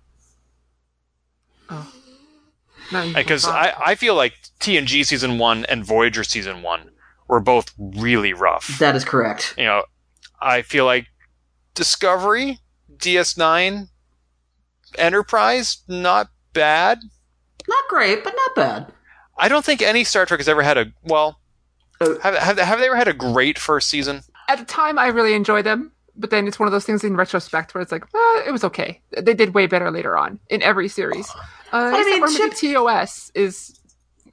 Because thought. I, I feel like TNG season one and Voyager season one were both really rough. That is correct. You know, I feel like Discovery, DS9, Enterprise, not bad. Not great, but not bad. I don't think any Star Trek has ever had a well. Uh, Have, have, have they ever had a great first season? at the time I really enjoyed them, but then it's one of those things in retrospect where it's like, eh, it was okay. They did way better later on in every series. Uh, I mean, for maybe TOS is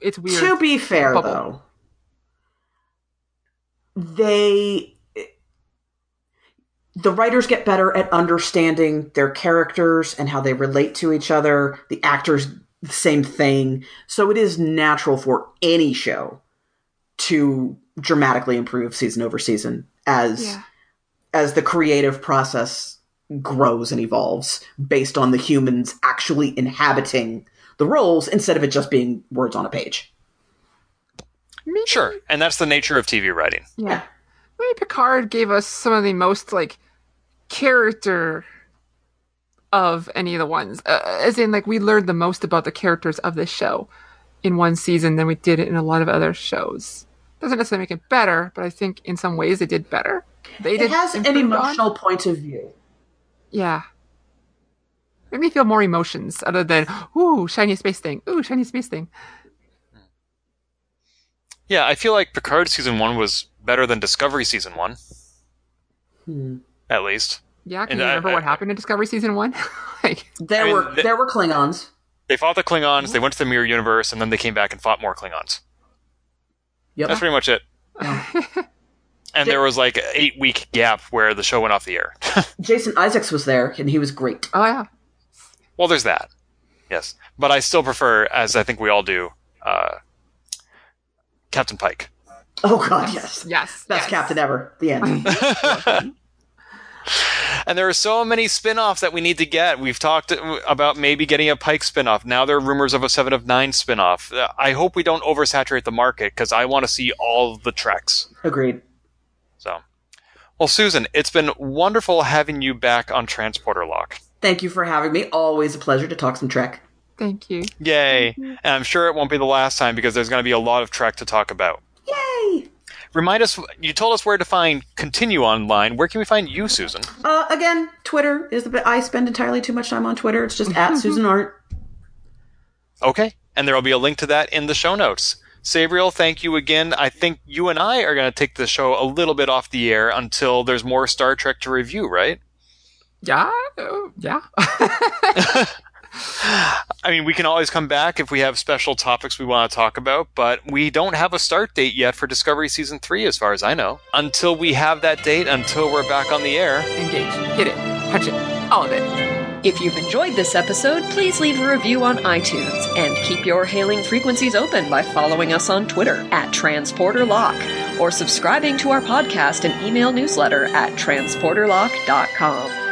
it's weird. To be fair, Bubble. though, they the writers get better at understanding their characters and how they relate to each other. The actors, the same thing. So it is natural for any show to dramatically improve season over season as yeah. as the creative process grows and evolves based on the humans actually inhabiting the roles instead of it just being words on a page. Maybe, Sure, and that's the nature of TV writing. Yeah. Maybe Picard gave us some of the most like character of any of the ones. Uh, as in, like we learned the most about the characters of this show in one season than we did in a lot of other shows. Doesn't necessarily make it better, but I think in some ways it did better. They It did has an improved on- emotional point of view. Yeah. Made me feel more emotions other than ooh shiny space thing, ooh shiny space thing. Yeah, I feel like Picard season one was better than Discovery season one, Hmm. at least. Yeah, can And you I- remember I- what happened in Discovery season one? like, There I mean, were th- there were Klingons. They fought the Klingons, they went to the Mirror Universe, and then they came back and fought more Klingons. Yep. That's pretty much it. and there was like an eight week gap where the show went off the air. Jason Isaacs was there, and he was great. oh yeah, well, there's that. Yes. But I still prefer, as I think we all do, uh, Captain Pike. Oh God, yes, yes, best yes. captain ever. The end. And there are so many spin-offs that we need to get. We've talked about maybe getting a Pike spin-off. Now there are rumors of a Seven of Nine spin-off. Uh, I hope we don't oversaturate the market because I want to see all the treks. Agreed. So, well, Susan, it's been wonderful having you back on Transporter Lock. Thank you for having me. Always a pleasure to talk some Trek. Thank you. Yay! And I'm sure it won't be the last time because there's going to be a lot of Trek to talk about. Yay! Remind us, you told us where to find Continue Online. Where can we find you, Susan? Uh, again, Twitter is the. I spend entirely too much time on Twitter. It's just at Susan Art. Okay. And there will be a link to that in the show notes. Sabriel, thank you again. I think you and I are going to take the show a little bit off the air until there's more Star Trek to review, right? Yeah, uh, yeah. I mean, we can always come back if we have special topics we want to talk about, but we don't have a start date yet for Discovery Season 3, as far as I know. Until we have that date, until we're back on the air. Engage, hit it, punch it, all of it. If you've enjoyed this episode, please leave a review on iTunes and keep your hailing frequencies open by following us on Twitter at TransporterLock or subscribing to our podcast and email newsletter at transporterlock.com.